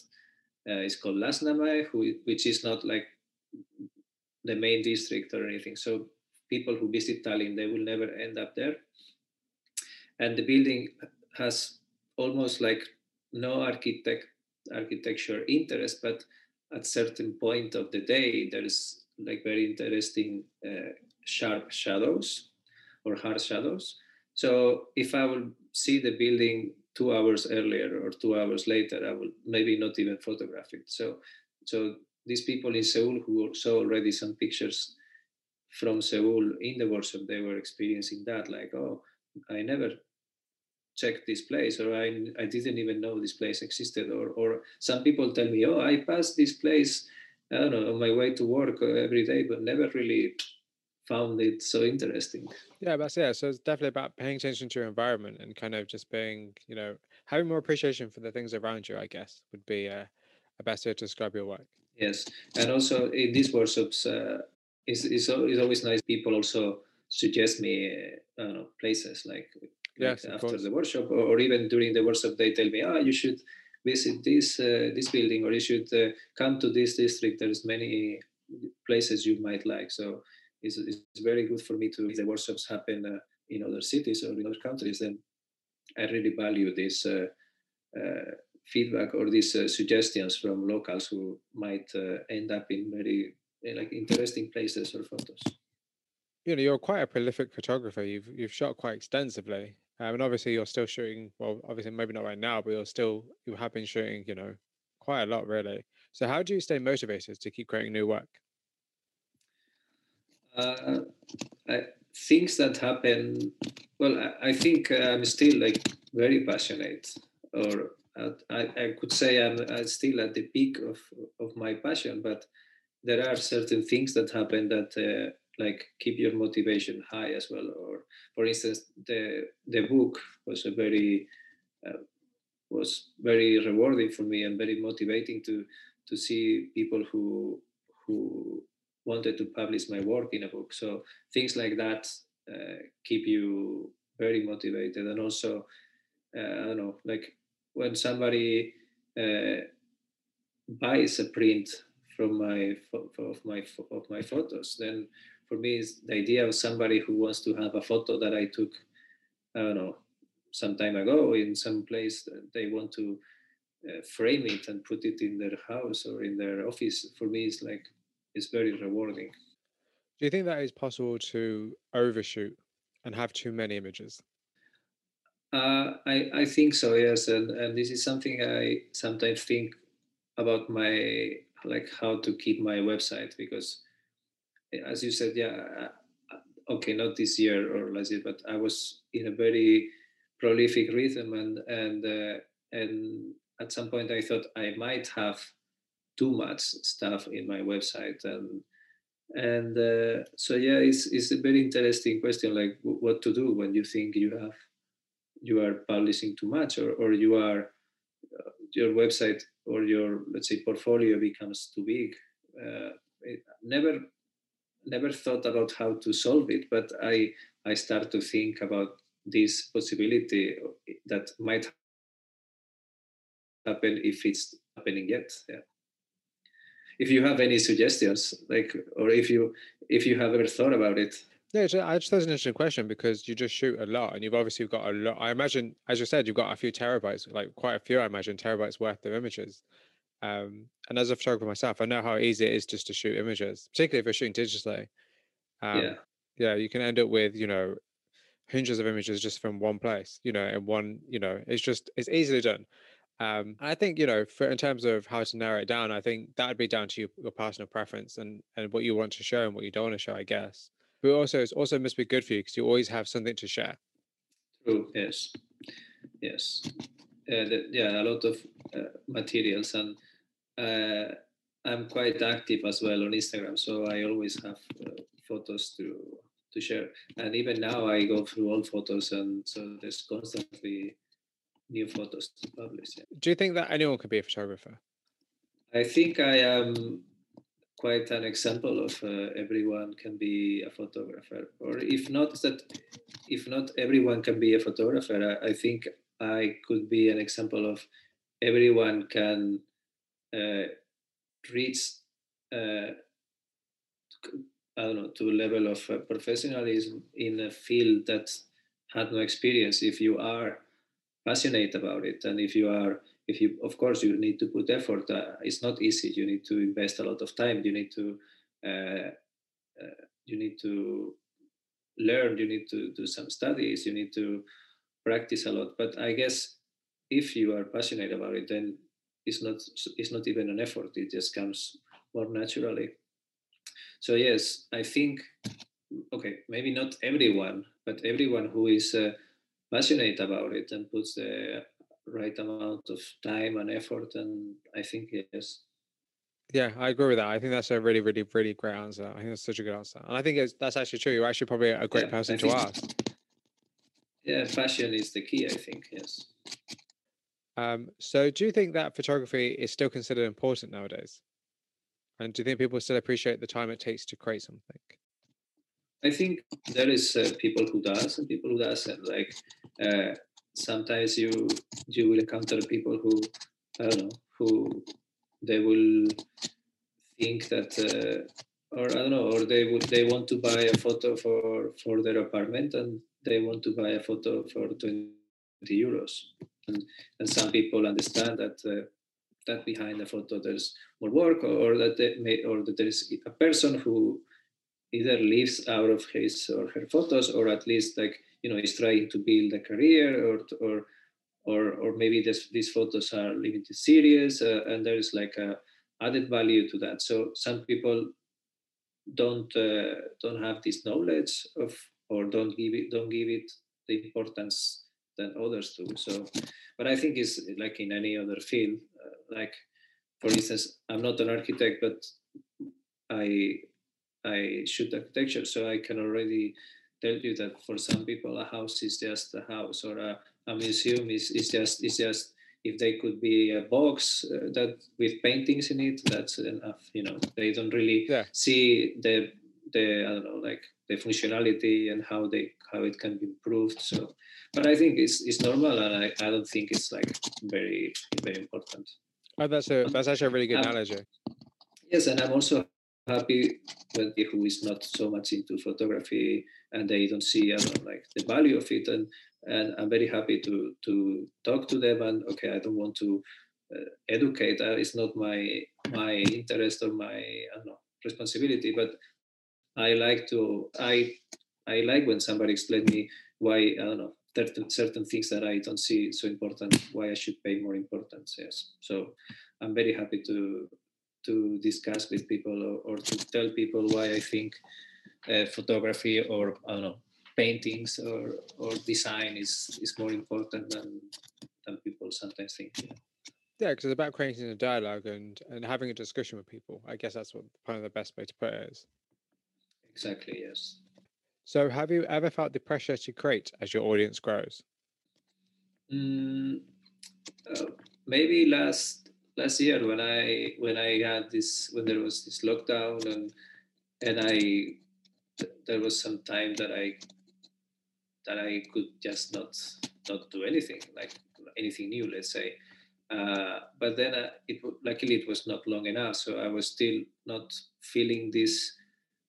uh, is called Lasnamäe, who, which is not like the main district or anything. So people who visit Tallinn, they will never end up there. And the building has almost like no architect architecture interest, but at certain point of the day there's like very interesting uh, sharp shadows or hard shadows. So if I will see the building two hours earlier or two hours later, I will maybe not even photograph it. So so these people in Seoul who saw already some pictures from Seoul in the workshop, they were experiencing that like, oh, I never checked this place or I, I didn't even know this place existed or, or some people tell me, oh, I passed this place, I don't know, on my way to work uh, every day, but never really found it so interesting. Yeah, that's it. So it's definitely about paying attention to your environment and kind of just being, you know, having more appreciation for the things around you. I guess would be a, a best way to describe your work. Yes, and also in these workshops, uh, it's, it's, it's always nice. People also suggest me, uh, know, places like, yes, after the workshop, or, or, even during the workshop, they tell me, ah, oh, you should visit this uh, this building, or you should uh, come to this district. There's many places you might like. So it's, it's very good for me to the workshops happen uh, in other cities or in other countries then i really value this uh, uh, feedback or these uh, suggestions from locals who might uh, end up in very like interesting places or photos. You know you're quite a prolific photographer. You've you've shot quite extensively. Um, and obviously you're still shooting well obviously maybe not right now but you're still you have been shooting you know quite a lot really. So how do you stay motivated to keep creating new work uh, I, things that happen. Well, I, I think I'm still like very passionate, or I, I could say I'm, I'm still at the peak of of my passion. But there are certain things that happen that uh, like keep your motivation high as well. Or for instance, the the book was a very uh, was very rewarding for me and very motivating to to see people who who wanted to publish my work in a book. So things like that uh, keep you very motivated, and also uh, I don't know, like when somebody uh, buys a print from my of my of my photos, then for me is the idea of somebody who wants to have a photo that I took, I don't know, some time ago in some place they want to uh, frame it and put it in their house or in their office. For me, it's like is very rewarding. Do you think that is possible to overshoot and have too many images? Uh, I, I think so, yes. And, and this is something I sometimes think about my, like how to keep my website because eh, as you said, yeah, uh, okay, not this year or last year, but I was in a very prolific rhythm and, and, uh, and at some point I thought I might have too much stuff in my website and and uh, so yeah it's, it's a very interesting question like what to do when you think you have you are publishing too much or, or you are uh, your website or your let's say portfolio becomes too big. Uh, never never thought about how to solve it but i i start to think about this possibility that might happen if it's happening yet yeah if you have any suggestions, like, or if you if you have ever thought about it. Yeah, I just that's an interesting question because you just shoot a lot, and you've obviously got a lot. I imagine, as you said, you've got a few terabytes, like quite a few. I imagine terabytes worth of images. Um, and as a photographer myself, I know how easy it is just to shoot images, particularly if you're shooting digitally. Um, yeah, yeah, you can end up with you know hundreds of images just from one place. You know, in one, you know, it's just it's easily done. Um, I think you know, for in terms of how to narrow it down, I think that would be down to your, your personal preference and and what you want to show and what you don't want to show, I guess. But also, it also must be good for you because you always have something to share. True. Yes. Yes. Uh, the, yeah, a lot of uh, materials, and uh, I'm quite active as well on Instagram, so I always have uh, photos to to share. And even now, I go through old photos, and so there's constantly new photos to publish. Yeah. Do you think that anyone could be a photographer? I think I am quite an example of uh, everyone can be a photographer, or if not that, if not everyone can be a photographer. I, I think I could be an example of everyone can uh, reach. Uh, I don't know to a level of uh, professionalism in a field that had no experience. If you are passionate about it. And if you are if you of course you need to put effort uh, it's not easy. You need to invest a lot of time. You need to uh, uh, you need to learn. You need to do some studies. You need to practice a lot. But i guess if you are passionate about it then it's not it's not even an effort. It just comes more naturally. So yes i think okay maybe not everyone but everyone who is uh, passionate about it and puts the right amount of time and effort and i think yes. Yeah i agree with that. I think that's a really really really great answer. I think that's such a good answer. And i think that's actually true. You're actually probably a great yeah, person I to ask. Yeah passion is the key i think yes. Um, so do you think that photography is still considered important nowadays? And do you think people still appreciate the time it takes to create something I think there is uh, people who does and people who doesn't. Like uh, sometimes you you will encounter people who I don't know who they will think that uh, or I don't know or they would they want to buy a photo for for their apartment and they want to buy a photo for 20 euros and, and some people understand that uh, that behind the photo there's more work or, or that may, or that there is a person who either lives out of his or her photos or at least like you know is trying to build a career or or or, or maybe this, these photos are limited series uh, and there is like a added value to that. So some people don't uh, don't have this knowledge of or don't give it don't give it the importance than others do. So but i think it's like in any other field uh, like for instance i'm not an architect but i I shoot architecture, so I can already tell you that for some people a house is just a house, or a, a museum is, is just is just if they could be a box uh, that with paintings in it, that's enough. You know, they don't really yeah. see the the I don't know like the functionality and how they how it can be improved. So, but I think it's it's normal, and I, I don't think it's like very very important. Oh, that's a that's actually a really good um, analogy. Yes, and I'm also happy when who is not so much into photography and they don't see uh, like the value of it and and i'm very happy to to talk to them and okay i don't want to uh, educate It's not my my interest or my I don't know, responsibility but i like to i i like when somebody explain me why i don't know certain certain things that i don't see so important why i should pay more importance yes. So i'm very happy to to discuss with people or, or to tell people why I think uh, photography or I don't know paintings or, or design is is more important than than people sometimes think. Yeah, yeah, because it's about creating a dialogue and and having a discussion with people. I guess that's what kind of the best way to put it is. Exactly. Yes. So, have you ever felt the pressure to create as your audience grows? Mm, uh, maybe last last year when I when I had this when there was this lockdown and and I there was some time that I that I could just not not do anything like anything new let's say. Uh, but then uh, it luckily it was not long enough so I was still not feeling this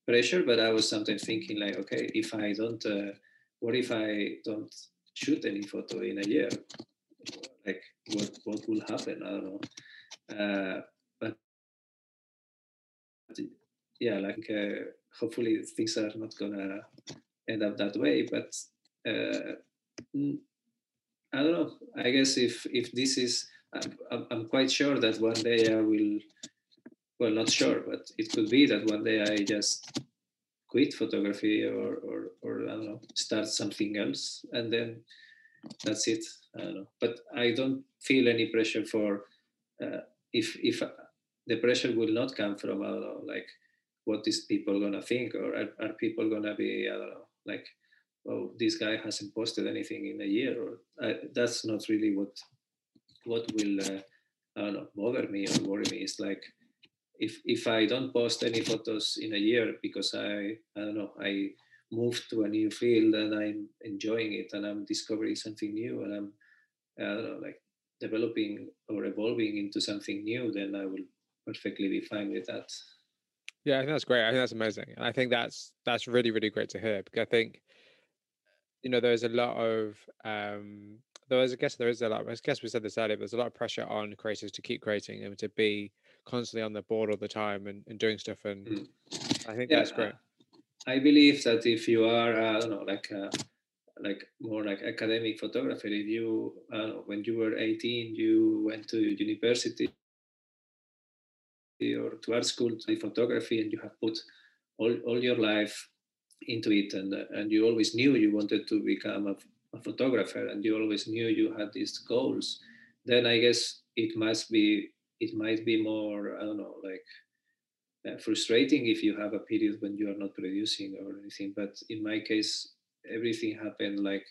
pressure but I was sometimes thinking like okay if I don't uh, what if I don't shoot any photo in a year? Like what what will happen? I don't know but yeah like uh, hopefully things are not gonna end up that way but uh, i don't know i guess if if this is I'm, I'm quite sure that one day i will well not sure but it could be that one day i just quit photography or, or, or I don't know, start something else, and then that's it. I don't know, but I don't feel any pressure for uh, if if the pressure will not come from I don't know, like what is people gonna think, or are, are people gonna be I don't know, like oh this guy hasn't posted anything in a year, or uh, that's not really what what will uh, I don't know bother me or worry me. is like if if I don't post any photos in a year because I I don't know I moved to a new field and I'm enjoying it and I'm discovering something new and I'm I don't know like developing or evolving into something new, then I will perfectly be fine with that. Yeah, I think that's great. I think that's amazing, and I think that's that's really really great to hear because I think you know there's a lot of um, Though as I guess there is a lot. I guess we said this earlier. There's a lot of pressure on creators to keep creating and to be constantly on the board all the time and, and doing stuff. And mm. I think yeah, that's great. I believe that if you are, uh, I don't know, like uh, like more like academic photography. if you uh, when you were 18, you went to university or to art school to photography, and you have put all, all your life into it, and and you always knew you wanted to become a, a photographer, and you always knew you had these goals. Then I guess it must be it might be more I don't know like uh, frustrating if you have a period when you are not producing or anything. But in my case, everything happened like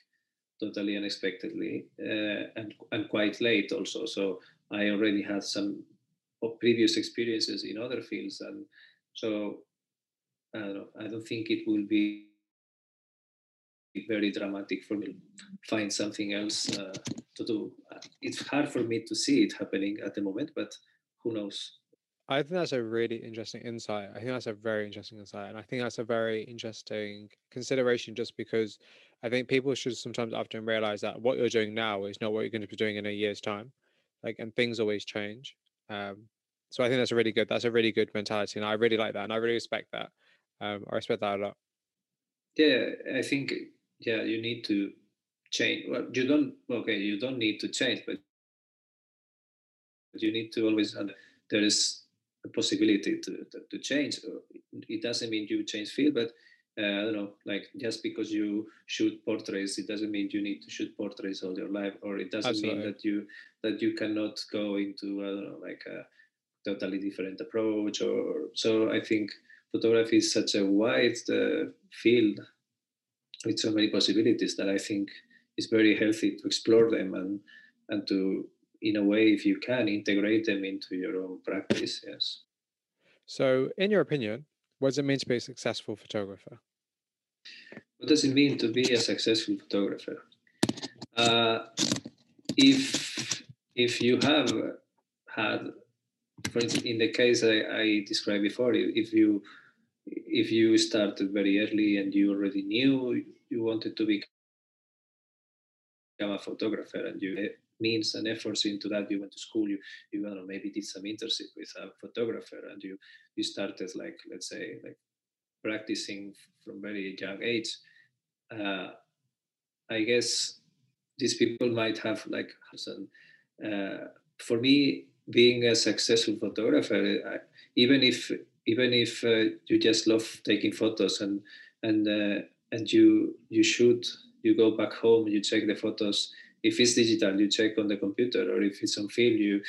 totally unexpectedly uh, and and quite late also. So I already had some previous experiences in other fields, and so I don't know. I don't think it will be very dramatic for me to find something else uh, to do. It's hard for me to see it happening at the moment, but who knows? I think that's a really interesting insight. I think that's a very interesting insight. And I think that's a very interesting consideration just because I think people should sometimes often realize that what you're doing now is not what you're going to be doing in a year's time. Like, and things always change. Um, so I think that's a really good, that's a really good mentality. And I really like that. And I really respect that. Um, I respect that a lot. Yeah, I think, yeah, you need to change. Well, you don't, okay, you don't need to change, but you need to always, there is a possibility to, to, to change. It doesn't mean you change field, but uh, I don't know, like just because you shoot portraits, it doesn't mean you need to shoot portraits all your life, or it doesn't Absolutely. mean that you that you cannot go into I don't know, like a totally different approach. Or so I think photography is such a wide uh, field with so many possibilities that I think it's very healthy to explore them and and to in a way, if you can, integrate them into your own practice. Yes. So, in your opinion, what does it mean to be a successful photographer? What does it mean to be a successful photographer? Uh, if if you have had, for instance, in the case I, I described before, if you if you started very early and you already knew you wanted to become a photographer and you means and efforts into that. You went to school, you you know, maybe did some internship with a photographer, and you you started like let's say like practicing from very young age. Uh, I guess these people might have like some. Uh, for me, being a successful photographer, I, even if even if uh, you just love taking photos and and uh, and you you shoot, you go back home, you check the photos if it's digital, you check on the computer, or if it's on film, you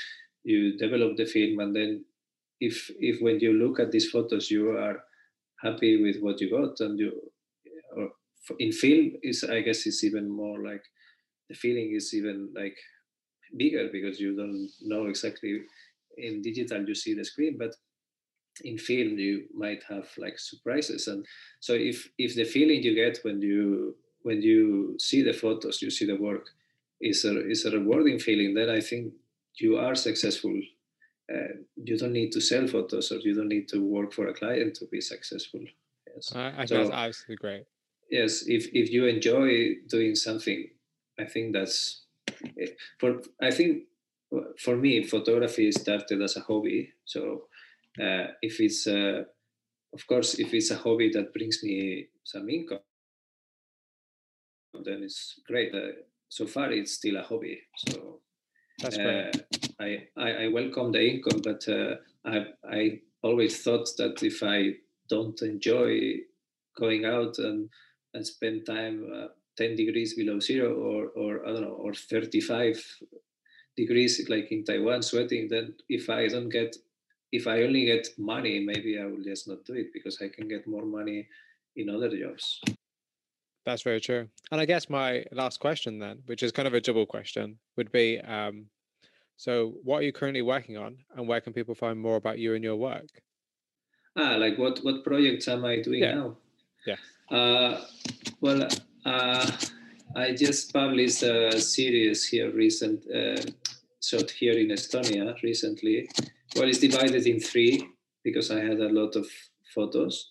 you develop the film, and then if if when you look at these photos, you are happy with what you got, and you or in film is I guess it's even more like the feeling is even like bigger because you don't know exactly in digital you see the screen but in film you might have like surprises. And so if if the feeling you get when you when you see the photos you see the work is a is a rewarding feeling, that I think you are successful. Uh, you don't need to sell photos or you don't need to work for a client to be successful. Yes, I, I so, that's absolutely great. Yes, if if you enjoy doing something, I think that's eh, for. I think for me, photography started as a hobby. So uh, if it's, uh, of course, if it's a hobby that brings me some income, then it's great. Uh, so far it's still a hobby. So that's great. Uh, I, I, I welcome the income, but uh, I I always thought that if I don't enjoy going out and and spend time uh, 10 degrees below zero or or I don't know or 35 degrees like in Taiwan sweating, then if I don't get if I only get money, maybe I will just not do it because I can get more money in other jobs. That's very true. And I guess my last question then, which is kind of a double question, would be um, so what are you currently working on and where can people find more about you and your work? Ah, like what what projects am I doing yeah. now? Yeah. Uh, well, uh, I just published a series here recent uh, shot here in Estonia recently. Well, it's divided in three because I had a lot of photos,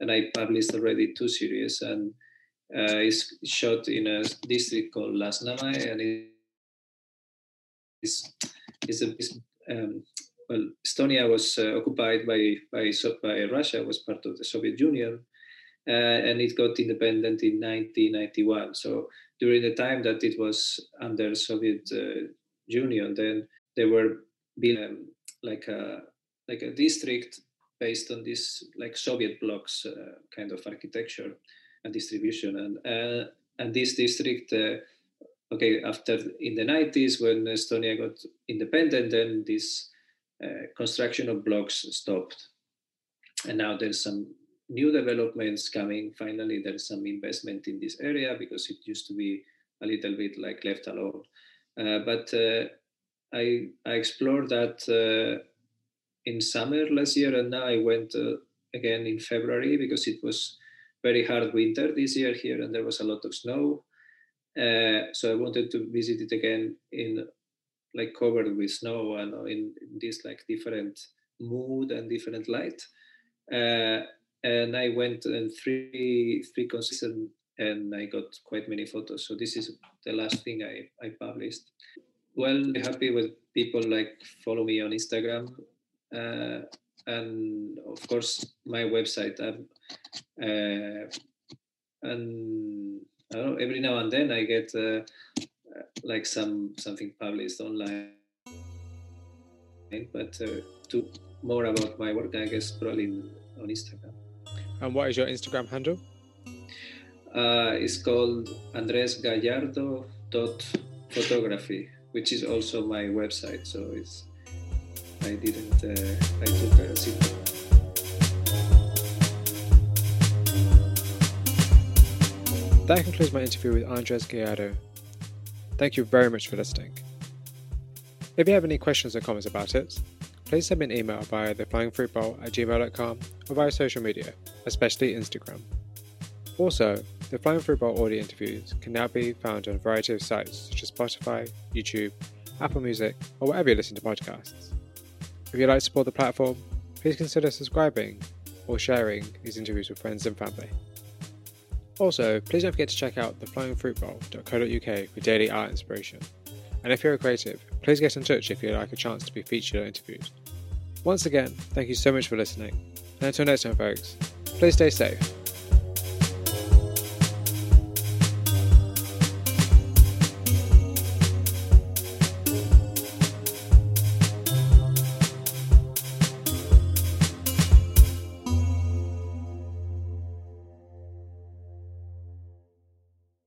and I published already two series and uh, is shot in a district called Lasnamäe, and it's, is, a, is um, well, Estonia was uh, occupied by by by Russia, was part of the Soviet Union, uh, and it got independent in 1991. So during the time that it was under Soviet uh, Union, then there were being um, like a like a district based on this like Soviet blocks uh, kind of architecture and distribution, and uh, and this district. Uh, okay, after in the 90s when Estonia got independent, then this uh, construction of blocks stopped, and now there's some new developments coming. Finally, there's some investment in this area because it used to be a little bit like left alone. Uh, but uh, I, I explored that uh, in summer last year, and now I went again in February because it was very hard winter this year here, and there was a lot of snow. Uh, so I wanted to visit it again in like covered with snow and in, in this like different mood and different light. Uh, and I went and three three concerts and, I got quite many photos. So this is the last thing I, I published. Well, happy with people like follow me on Instagram, uh, and of course my website. Um, uh, and I don't know, every now and then I get uh, like some something published online. But uh, to more about my work, I guess probably on Instagram. And what is your Instagram handle? Uh, it's called Andres Gallardo dot photography, which is also my website. So it's I didn't uh, I took a sit. That concludes my interview with Andres Gallardo. Thank you very much for listening. If you have any questions or comments about it, please send me an email via theflyingfruitbowl at gmail.com or via social media, especially Instagram. Also, the Flying Fruit Bowl audio interviews can now be found on a variety of sites such as Spotify, YouTube, Apple Music, or wherever you listen to podcasts. If you'd like to support the platform, please consider subscribing or sharing these interviews with friends and family. Also, please don't forget to check out theflyingfruitbowl.co.uk for daily art inspiration. And if you're a creative, please get in touch if you'd like a chance to be featured or interviewed. Once again, thank you so much for listening. And until next time, folks, please stay safe.